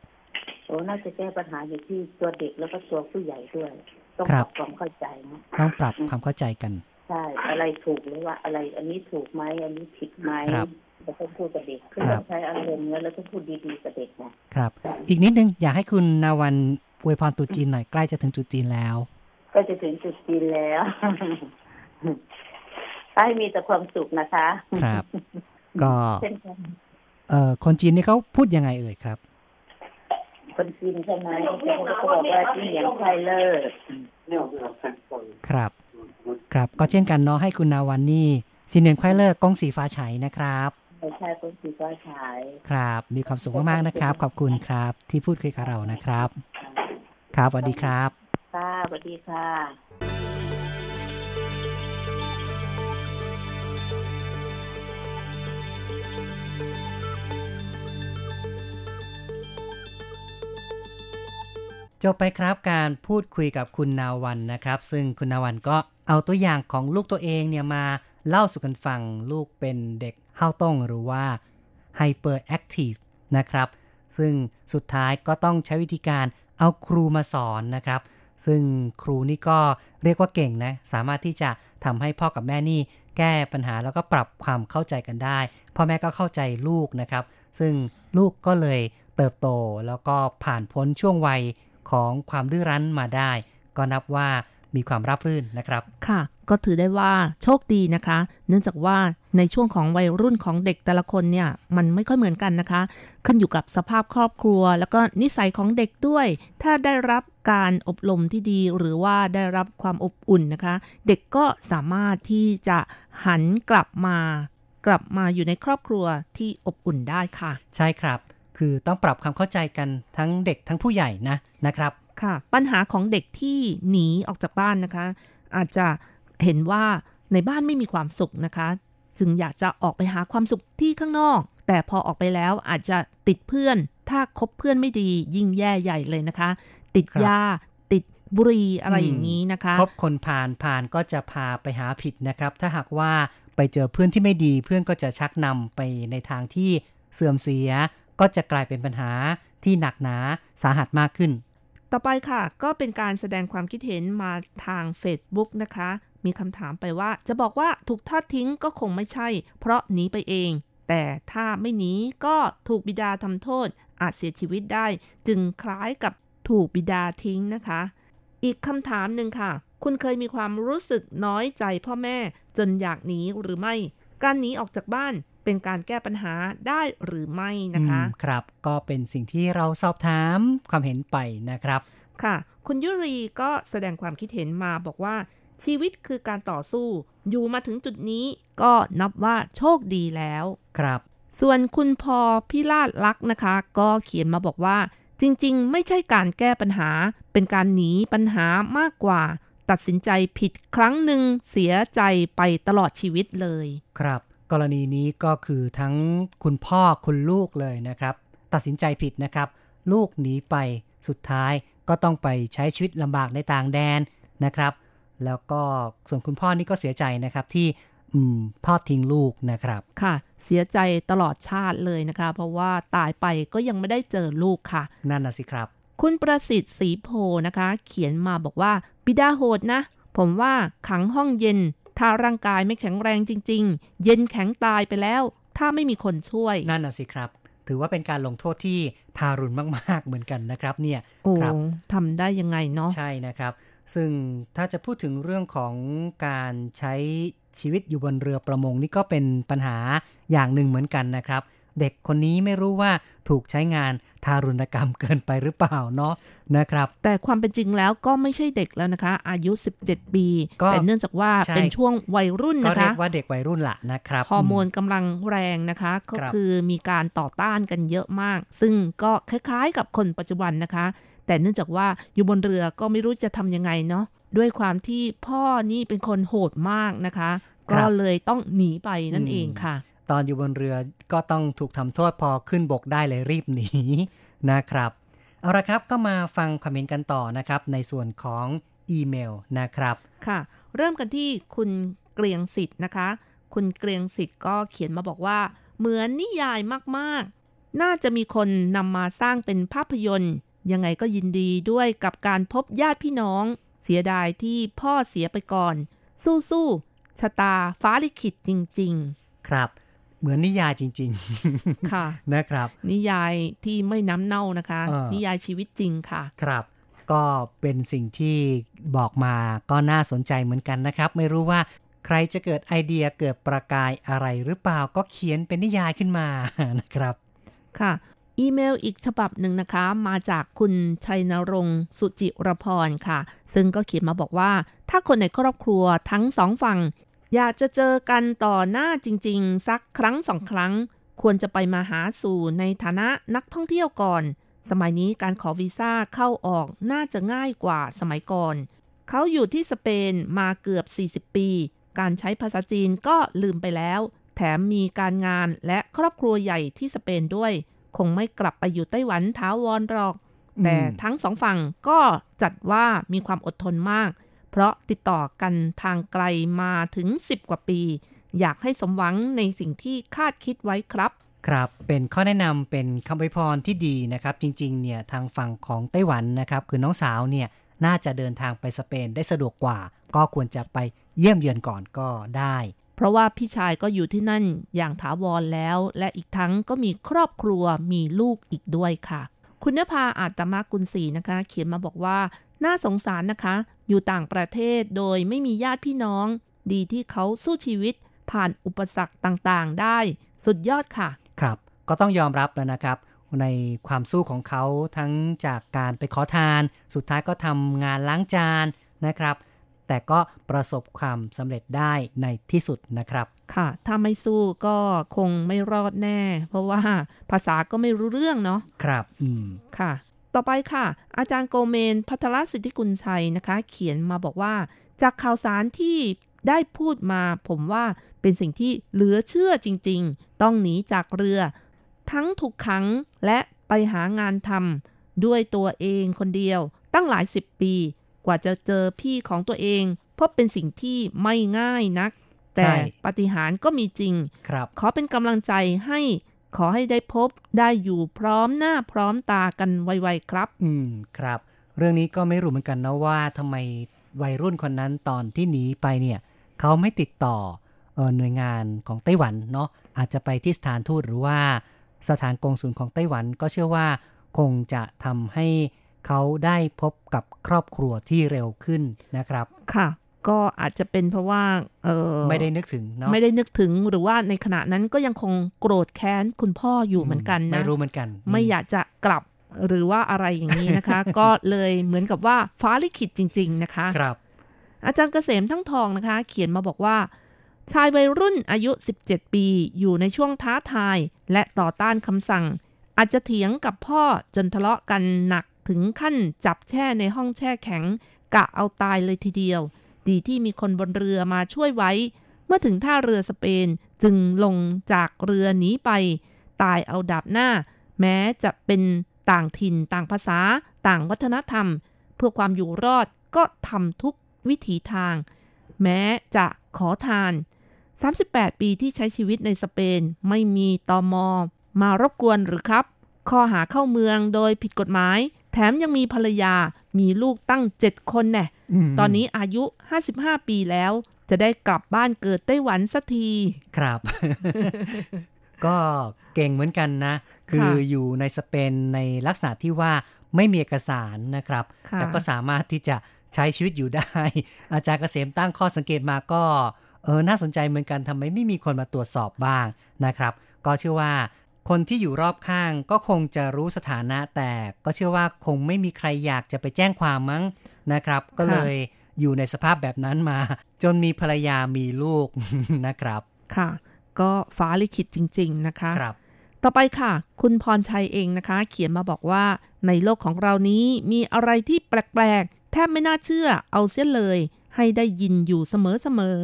โอ้น่าจะแก้ปัญหาอยู่ที่ตัวเด็กแล้วก็ตัวผู้ใหญ่ด้วย ต้องคปรัรับบความเข้าใจนะต้องปรับความเข้าใจกันใช่อะไรถูกหรือว่าอะไร อันนี้ถูกไหมอันนี้ผิดไหมครับเราต้องพูดกับเด็กคือครับต้องใช้อารมณ์แล้วเราต้องพูดดีๆกับเด็กนะครับ อีกนิดนึงอยากให้คุณนาวันอวยพรตรุษจีนหน่อยใกล้จะถึงตรุษจีนแล้ว ก็จะถึงจุดจีนแล้วให้มีแต่ความสุขนะคะ ครับ ก็เช่นกันเอ่อคนจีนนี่เขาพูดยังไงเอ่ยครับ คนจีนใช่ไหมเขาก็บอกว่าจีนเหลียงไทเลอร์ครับ ครับก็เช่นกันเนาะให้คุณนาวันนี่ซินเนียนควายเลอร์กงสีฟ้าฉายนะครับไม่ใช่คนจีนก็ฉายครับ มีความสุขมากๆนะครับ ขอบคุณครับ ที่พูดคุยกับเรานะครับ ครับสวัสดีครับค่ะสวัสดีค่ะ จบไปครับการพูดคุยกับคุณนาวันนะครับ ซึ่งคุณนาวันก็เอาตัวอย่างของลูกตัวเองเนี่ยมาเล่าสู่กันฟังลูกเป็นเด็กเฮ้าต้งหรือว่า hyperactive นะครับ ซึ่งสุดท้ายก็ต้องใช้วิธีการเอาครูมาสอนนะครับ ซึ่งครูนี่ก็เรียกว่าเก่งนะ สามารถที่จะทำให้พ่อกับแม่นี่ แก้ปัญหาแล้วก็ปรับความเข้าใจกันได้ พ่อแม่ก็เข้าใจลูกนะครับ ซึ่งลูกก็เลยเติบโตแล้วก็ผ่านพ้นช่วงวัย ของความดื้อรั้นมาได้ ก็นับว่ามีความราบรื่นนะครับ ค่ะ ก็ถือได้ว่าโชคดีนะคะ เนื่องจากว่าในช่วงของวัยรุ่นของเด็กแต่ละคนเนี่ยมันไม่ค่อยเหมือนกันนะคะ ขึ้นอยู่กับสภาพครอบครัว แล้วก็นิสัยของเด็กด้วย ถ้าได้รับการอบรมที่ดีหรือว่าได้รับความอบอุ่นนะคะ เด็กก็สามารถที่จะหันกลับมากลับมาอยู่ในครอบครัวที่อบอุ่นได้ค่ะ ใช่ครับ คือต้องปรับความเข้าใจกันทั้งเด็กทั้งผู้ใหญ่นะนะครับ ค่ะ ปัญหาของเด็กที่หนีออกจากบ้านนะคะ อาจจะเห็นว่าในบ้านไม่มีความสุขนะคะ จึงอยากจะออกไปหาความสุขที่ข้างนอก แต่พอออกไปแล้วอาจจะติดเพื่อน ถ้าคบเพื่อนไม่ดียิ่งแย่ใหญ่เลยนะคะ ติดครับยาติดบุหรี่อะไรอย่างนี้นะคะคบคนผ่านผ่านก็จะพาไปหาผิดนะครับ ถ้าหากว่าไปเจอเพื่อนที่ไม่ดี เพื่อนก็จะชักนำไปในทางที่เสื่อมเสีย ก็จะกลายเป็นปัญหาที่หนักหนาสาหัสมากขึ้น ต่อไปค่ะ ก็เป็นการแสดงความคิดเห็นมาทาง Facebook นะคะ มีคำถามไปว่า จะบอกว่าถูกทอดทิ้งก็คงไม่ใช่ เพราะหนีไปเอง แต่ถ้าไม่หนีก็ถูกบิดาทำโทษ อาจเสียชีวิตได้ จึงคล้ายกับถูกบิดาทิ้งนะคะ อีกคำถามหนึ่งค่ะ คุณเคยมีความรู้สึกน้อยใจพ่อแม่จนอยากหนีหรือไม่ การหนีออกจากบ้าน เป็นการแก้ปัญหาได้หรือไม่นะคะอืมครับ ก็เป็นสิ่งที่เราสอบถามความเห็นไปนะครับ ค่ะ คุณยุรีก็แสดงความคิดเห็นมาบอกว่าชีวิตคือการต่อสู้ อยู่มาถึงจุดนี้ก็นับว่าโชคดีแล้ว ครับ ส่วนคุณพอพิราชลักษณ์นะคะ ก็เขียนมาบอกว่า จริง ๆ ไม่ใช่การแก้ปัญหา เป็นการหนีปัญหามากกว่า ตัดสินใจผิดครั้งหนึ่งเสียใจไปตลอดชีวิตเลย ครับ กรณีนี้ก็คือทั้งคุณพ่อคุณลูกเลยนะครับ ตัดสินใจผิดนะครับ ลูกหนีไปสุดท้ายก็ต้องไปใช้ชีวิตลำบากในต่างแดนนะครับ แล้วก็ส่วนคุณพ่อนี่ก็เสียใจนะครับที่อืมทอดทิ้งลูกนะครับ ค่ะ เสียใจตลอดชาติเลยนะคะ เพราะว่าตายไปก็ยังไม่ได้เจอลูกค่ะ นั่นน่ะสิครับ คุณประสิทธิ์ศรีโพนะคะ เขียนมาบอกว่า บิดาโหดนะ ผมว่าขังห้องเย็น ถ้าร่างกายไม่แข็งแรงจริง ๆ เย็นแข็งตายไปแล้ว ถ้าไม่มีคนช่วย นั่นน่ะสิครับ ถือว่าเป็นการลงโทษที่ทารุณมาก ๆ เหมือนกันนะครับเนี่ยโอ้ครับทำได้ยังไงเนาะใช่นะครับ ซึ่งถ้าจะพูดถึงเรื่องของการใช้ชีวิตอยู่บนเรือประมงนี่ก็เป็นปัญหาอย่างหนึ่งเหมือนกันนะครับ เด็กคนนี้ไม่รู้ว่าถูกใช้งานทารุณกรรมเกินไปหรือเปล่าเนาะนะครับ แต่ความเป็นจริงแล้วก็ไม่ใช่เด็กแล้วนะคะ อายุ 17 ปีก็แต่เนื่องจากว่าใช่เป็นช่วงวัยรุ่นก็นะเรียคะกว่าเด็กวัยรุ่นละนะครับฮอร์โมนกำลังแรงนะคะ ก็ครับคือมีการต่อต้านกันเยอะมาก ซึ่งก็คล้ายๆ กับคนปัจจุบันนะคะ แต่เนื่องจากว่าอยู่บนเรือก็ไม่รู้จะทำยังไงเนาะด้วยความที่พ่อนี่เป็นคนโหดมากนะคะ ก็เลยต้องหนีไปนั่นเองค่ะ ตอนอยู่บนเรือก็ต้องถูกทำโทษพอขึ้นบกได้เลยรีบหนีนะครับ เอาละครับก็มาฟังคอมเมนต์กันต่อนะครับ ในส่วนของอีเมลนะครับค่ะ เริ่มกันที่คุณเกรียงสิทธิ์นะคะ คุณเกรียงสิทธิ์ก็เขียนมาบอกว่า เหมือนนิยายมากๆ น่าจะมีคนนำมาสร้างเป็นภาพยนตร์ ยังไงก็ยินดีด้วยกับการพบญาติพี่น้อง เสียดายที่พ่อเสียไปก่อน สู้ๆชะตาฟ้าลิขิตจริงครับ เหมือนนิยายจริงค่ะๆนะครับ นิยายที่ไม่น้ำเน่านะคะเออนิยายชีวิตจริงค่ะ ครับ ก็เป็นสิ่งที่บอกมาก็น่าสนใจเหมือนกันนะครับ ไม่รู้ว่าใครจะเกิดไอเดียเกิดประกายอะไรหรือเปล่าก็เขียนเป็นนิยายขึ้นมานะครับ ค่ะ อีเมลอีกฉบับหนึ่งนะคะ มาจากคุณชัยนรงค์สุจิรพรค่ะ ซึ่งก็เขียนมาบอกว่า ถ้าคนในครอบครัวทั้งสองฝั่ง อยากจะเจอกันต่อหน้าจริง ๆ สักครั้งสองครั้ง ควรจะไปมาหาสู่ในฐานะนักท่องเที่ยวก่อน สมัยนี้การขอวีซ่าเข้าออกน่าจะง่ายกว่าสมัยก่อน เขาอยู่ที่สเปนมาเกือบ 40 ปี การใช้ภาษาจีนก็ลืมไปแล้ว แถมมีการงานและครอบครัวใหญ่ที่สเปนด้วย คงไม่กลับไปอยู่ไต้หวันท้าวรหรอกอแต่ทั้งสองฝั่งก็จัดว่ามีความอดทนมาก เพราะติดต่อกันทางไกลมาถึง 10 กว่าปี อยากให้สมหวังในสิ่งที่คาดคิดไว้ครับ ครับเป็นข้อแนะนำเป็นคำอวยพรที่ดีนะครับ จริงๆเนี่ยทางฝั่งของไต้หวันนะครับ คือน้องสาวเนี่ยน่าจะเดินทางไปสเปนได้สะดวกกว่า ก็ควรจะไปเยี่ยมเยือนก่อนก็ได้ เพราะว่าพี่ชายก็อยู่ที่นั่นอย่างถาวรแล้ว และอีกทั้งก็มีครอบครัวมีลูกอีกด้วยค่ะ คุณนภาอาตมากุลศรีนะคะ เขียนมาบอกว่า น่าสงสารนะคะ อยู่ต่างประเทศโดยไม่มีญาติพี่น้อง ดีที่เขาสู้ชีวิตผ่านอุปสรรคต่างๆ ได้ สุดยอดค่ะ ครับ ก็ต้องยอมรับแล้วนะครับ ในความสู้ของเขาทั้งจากการไปขอทาน สุดท้ายก็ทำงานล้างจานนะครับ แต่ก็ประสบความสำเร็จได้ในที่สุดนะครับค่ะ ถ้าไม่สู้ก็คงไม่รอดแน่ เพราะว่าภาษาก็ไม่รู้เรื่องเนาะ ครับ อืม ค่ะ ต่อไปค่ะ อาจารย์โกเมน พัทรสิทธิกุลชัยนะคะ เขียนมาบอกว่า จากข่าวสารที่ได้พูดมาผมว่าเป็นสิ่งที่เหลือเชื่อจริงๆ ต้องหนีจากเรือ ทั้งถูกขังและไปหางานทำด้วยตัวเองคนเดียว ตั้งหลายสิบปี กว่าจะเจอพี่ของตัวเอง พบเป็นสิ่งที่ไม่ง่ายนัก แต่ใช่ปาฏิหาริย์ก็มีจริงครับขอเป็นกำลังใจให้ ขอให้ได้พบได้อยู่พร้อมหน้าพร้อมตากันไวๆครับ อืมครับ เรื่องนี้ก็ไม่รู้เหมือนกันนะว่าทำไมวัยรุ่นคนนั้นตอนที่หนีไปเนี่ย เขาไม่ติดต่อเออหน่วยงานของไต้หวันเนาะอาจจะไปที่สถานทูตหรือว่าสถานกงสุลของไต้หวันก็เชื่อว่าคงจะทำให้เขาได้พบกับครอบครัวที่เร็วขึ้นนะครับ ค่ะ ก็อาจจะเป็นเพราะว่าเออไม่ได้นึกถึงเนาะไม่ได้นึกถึงหรือว่าในขณะนั้นก็ยังคงโกรธแค้นคุณพ่ออยู่เหมือนกันนะไม่รู้เหมือนกัน ไม่อยากจะกลับหรือว่าอะไรอย่างนี้นะคะ ก็เลยเหมือนกับว่าฟ้าลิขิตจริง ๆนะคะ ครับ อาจารย์เกษมทั้งทองนะคะ เขียนมาบอกว่า ชายวัยรุ่นอายุ 17 ปี อยู่ในช่วงท้าทาย และต่อต้านคำสั่ง อาจจะเถียงกับพ่อจนทะเลาะกันหนักถึงขั้นจับแช่ในห้องแช่แข็ง กะเอาตายเลยทีเดียว ดีที่มีคนบนเรือมาช่วยไว้ เมื่อถึงท่าเรือสเปนจึงลงจากเรือหนีไป ตายเอาดาบหน้า แม้จะเป็นต่างถิ่นต่างภาษา ต่างวัฒนธรรม เพื่อความอยู่รอดก็ทำทุกวิถีทาง แม้จะขอทาน 38 ปีที่ใช้ชีวิตในสเปนไม่มีตอมอมารบกวนหรือครับ ข้อหาเข้าเมืองโดยผิดกฎหมาย แถมยังมีภรรยามีลูกตั้ง7คนแน่ ตอนนี้อายุ 55 ปีแล้ว จะได้กลับบ้านเกิดไต้หวันสักที ครับ ก็เก่งเหมือนกันนะ คือค่ะอยู่ในสเปนในลักษณะที่ว่าไม่มีเอกสารนะครับค่ะแต่ก็สามารถที่จะใช้ชีวิตอยู่ได้ อาจารย์เกษมตั้งข้อสังเกตมาก็เออน่าสนใจเหมือนกันทำไมไม่มีคนมาตรวจสอบบ้างนะครับ ก็เชื่อว่า คนที่อยู่รอบข้างก็คงจะรู้สถานะแต่ก็เชื่อว่าคงไม่มีใครอยากจะไปแจ้งความมั้งนะครับ ก็เลยอยู่ในสภาพแบบนั้นมา จนมีภรรยามีลูกนะครับ ค่ะ ก็ฟ้าลิขิตจริง ๆ นะคะครับต่อไปค่ะ คุณพรชัยเองนะคะ เขียนมาบอกว่าในโลกของเรานี้มีอะไรที่แปลก ๆ แทบไม่น่าเชื่อเอาเสียเลย ให้ได้ยินอยู่เสมอ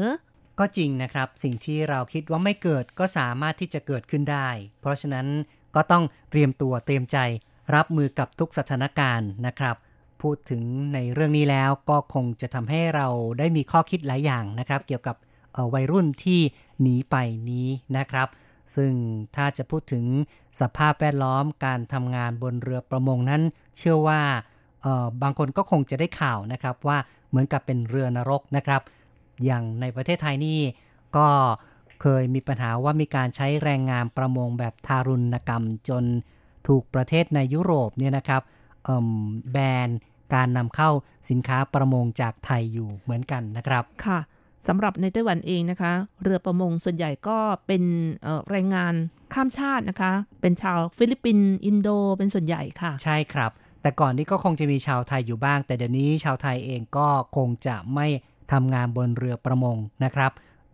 ก็จริงนะครับ สิ่งที่เราคิดว่าไม่เกิดก็สามารถที่จะเกิดขึ้นได้ เพราะฉะนั้นก็ต้องเตรียมตัวเตรียมใจ รับมือกับทุกสถานการณ์นะครับ พูดถึงในเรื่องนี้แล้วก็คงจะทำให้เราได้มีข้อคิดหลายอย่างนะครับ เกี่ยวกับวัยรุ่นที่หนีไปนี้นะครับ ซึ่งถ้าจะพูดถึงสภาพแวดล้อมการทำงานบนเรือประมงนั้น เชื่อว่าบางคนก็คงจะได้ข่าวนะครับว่าเหมือนกับเป็นเรือนรกนะครับ อย่างในประเทศไทยนี่ก็เคยมีปัญหาว่ามีการใช้แรงงานประมงแบบทารุณกรรมจนถูกประเทศในยุโรปเนี่ยนะครับเอิ่มแบนการนำเข้าสินค้าประมงจากไทยอยู่เหมือนกันนะครับค่ะสำหรับในไต้หวันเองนะคะ เรือประมงส่วนใหญ่ก็เป็นเอ่อแรงงานข้ามชาตินะคะ เป็นชาวฟิลิปปินส์อินโดเป็นส่วนใหญ่ค่ะ ใช่ครับ แต่ก่อนนี้ก็คงจะมีชาวไทยอยู่บ้าง แต่เดี๋ยวนี้ชาวไทยเองก็คงจะไม่ ทำงานบนเรือประมงนะครับ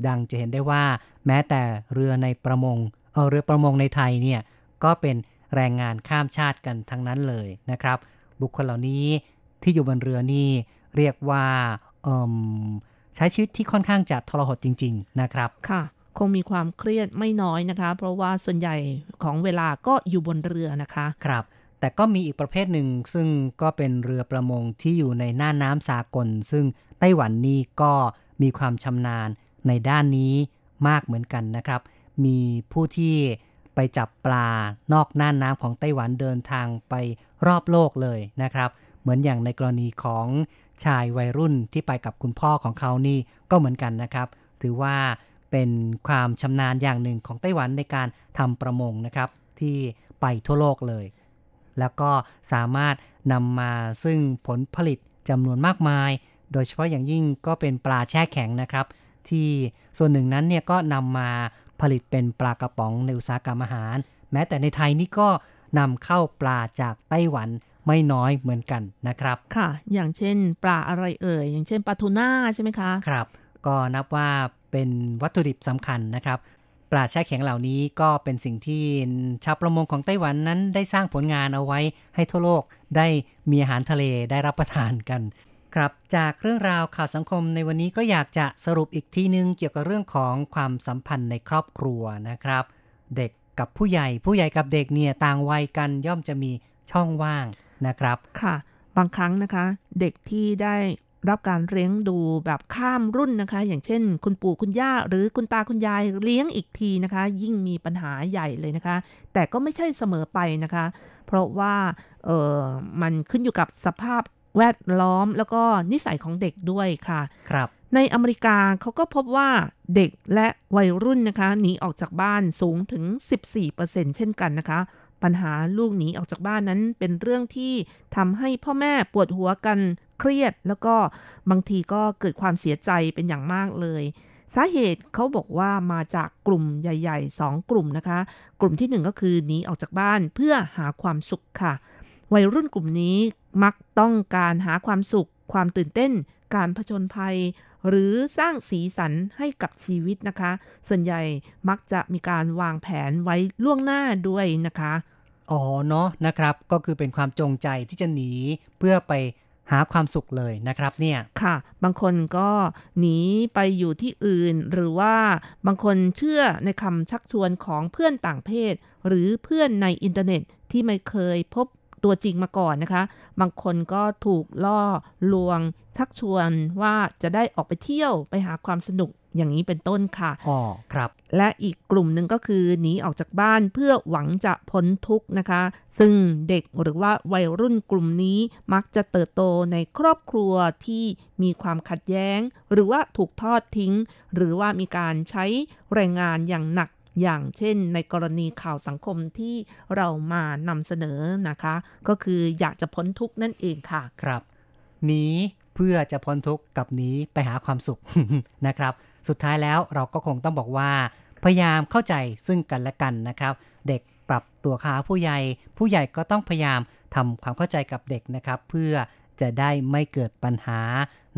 ดังจะเห็นได้ว่า แม้แต่เรือในประมงเออเรือประมงในไทยเนี่ยก็เป็นแรงงานข้ามชาติกันทั้งนั้นเลยนะครับ บุคคลเหล่านี้ที่อยู่บนเรือนี่เรียกว่าเอิ่มใช้ชีวิตที่ค่อนข้างจะทรหดจริง ๆ นะครับค่ะคงมีความเครียดไม่น้อยนะคะ เพราะว่าส่วนใหญ่ของเวลาก็อยู่บนเรือนะคะ ครับ แต่ก็มีอีกประเภทหนึ่งซึ่งก็เป็นเรือประมงที่อยู่ในน่านน้ำสากล ซึ่ง ไต้หวันนี่ก็มีความชำนาญในด้านนี้มากเหมือนกันนะครับ มีผู้ที่ไปจับปลานอกน่านน้ำของไต้หวันเดินทางไปรอบโลกเลยนะครับ เหมือนอย่างในกรณีของชายวัยรุ่นที่ไปกับคุณพ่อของเขานี่ก็เหมือนกันนะครับ ถือว่าเป็นความชำนาญอย่างหนึ่งของไต้หวันในการทำประมงนะครับ ที่ไปทั่วโลกเลย แล้วก็สามารถนำมาซึ่งผลผลิตจำนวนมากมาย โดยเฉพาะอย่างยิ่งก็เป็นปลาแช่แข็งนะครับ ที่ส่วนหนึ่งนั้นเนี่ยก็นำมาผลิตเป็นปลากระป๋องในอุตสาหกรรมอาหาร แม้แต่ในไทยนี่ก็นำเข้าปลาจากไต้หวันไม่น้อยเหมือนกันนะครับ ค่ะ อย่างเช่น ปลาอะไรเอ่ย อย่างเช่นปลาทูน่าใช่ไหมคะ ครับ ก็นับว่าเป็นวัตถุดิบสำคัญนะครับ ปลาแช่แข็งเหล่านี้ก็เป็นสิ่งที่ชาวประมงของไต้หวันนั้นได้สร้างผลงานเอาไว้ให้ทั่วโลกได้มีอาหารทะเลได้รับประทานกัน ครับจากเรื่องราวข่าวสังคมในวันนี้ก็อยากจะสรุปอีกทีนึงเกี่ยวกับเรื่องของความสัมพันธ์ในครอบครัวนะครับ เด็กกับผู้ใหญ่ผู้ใหญ่กับเด็กเนี่ยต่างวัยกันย่อมจะมีช่องว่างนะครับค่ะ บางครั้งนะคะ เด็กที่ได้รับการเลี้ยงดูแบบข้ามรุ่นนะคะ อย่างเช่น คุณปู่คุณย่า หรือคุณตาคุณยายเลี้ยงอีกทีนะคะ ยิ่งมีปัญหาใหญ่เลยนะคะ แต่ก็ไม่ใช่เสมอไปนะคะ เพราะว่าเออมันขึ้นอยู่กับสภาพ แวดล้อมแล้วก็นิสัยของเด็กด้วยค่ะ ครับ ในอเมริกาเขาก็พบว่าเด็กและวัยรุ่นนะคะหนีออกจากบ้านสูงถึง 14%เช่นกันนะคะ ปัญหาลูกหนีออกจากบ้านนั้นเป็นเรื่องที่ทำให้พ่อแม่ปวดหัวกันเครียด แล้วก็บางทีก็เกิดความเสียใจเป็นอย่างมากเลยสาเหตุเขาบอกว่ามาจากกลุ่มใหญ่ๆ 2 กลุ่มนะคะ กลุ่มที่หนึ่งก็คือหนีออกจากบ้านเพื่อหาความสุขค่ะ วัยรุ่นกลุ่มนี้ มักต้องการหาความสุข ความตื่นเต้น การผจญภัย หรือสร้างสีสันให้กับชีวิตนะคะ ส่วนใหญ่มักจะมีการวางแผนไว้ล่วงหน้าด้วยนะคะ อ๋อเนาะนะครับ ก็คือเป็นความจงใจที่จะหนีเพื่อไปหาความสุขเลยนะครับเนี่ยค่ะ บางคนก็หนีไปอยู่ที่อื่น หรือว่าบางคนเชื่อในคำชักชวนของเพื่อนต่างเพศ หรือเพื่อนในอินเทอร์เน็ตที่ไม่เคยพบ ตัวจริงมาก่อนนะคะ บางคนก็ถูกล่อลวงชักชวนว่าจะได้ออกไปเที่ยวไปหาความสนุกอย่างนี้เป็นต้นค่ะอ๋อครับ และอีกกลุ่มหนึ่งก็คือหนีออกจากบ้านเพื่อหวังจะพ้นทุกข์นะคะ ซึ่งเด็กหรือว่าวัยรุ่นกลุ่มนี้มักจะเติบโตในครอบครัวที่มีความขัดแย้ง หรือว่าถูกทอดทิ้ง หรือว่ามีการใช้แรงงานอย่างหนัก อย่างเช่นในกรณีข่าวสังคมที่เรามานำเสนอนะคะ ก็คืออยากจะพ้นทุกข์นั่นเองค่ะ ครับหนีเพื่อจะพ้นทุกข์กับหนีไปหาความสุขนะครับ สุดท้ายแล้วเราก็คงต้องบอกว่า พยายามเข้าใจซึ่งกันและกันนะครับ เด็กปรับตัวขาผู้ใหญ่ ผู้ใหญ่ก็ต้องพยายามทำความเข้าใจกับเด็กนะครับ เพื่อจะได้ไม่เกิดปัญหา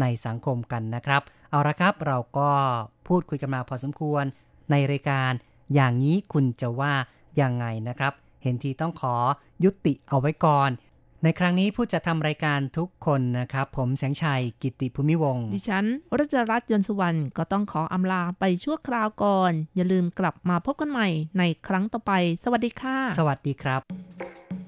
ในสังคมกันนะครับ เอาละครับเราก็พูดคุยกันมาพอสมควรในรายการ อย่างนี้คุณจะว่ายังไงนะครับ เห็นทีต้องขอยุติเอาไว้ก่อน ในครั้งนี้ผู้จะทำรายการทุกคนนะครับ ผมแสงชัยกิตติภูมิวงศ์ดิฉันรัชรัตน์ยนต์สุวรรณก็ต้องขออำลาไปชั่วคราวก่อน อย่าลืมกลับมาพบกันใหม่ในครั้งต่อไป สวัสดีค่ะ สวัสดีครับ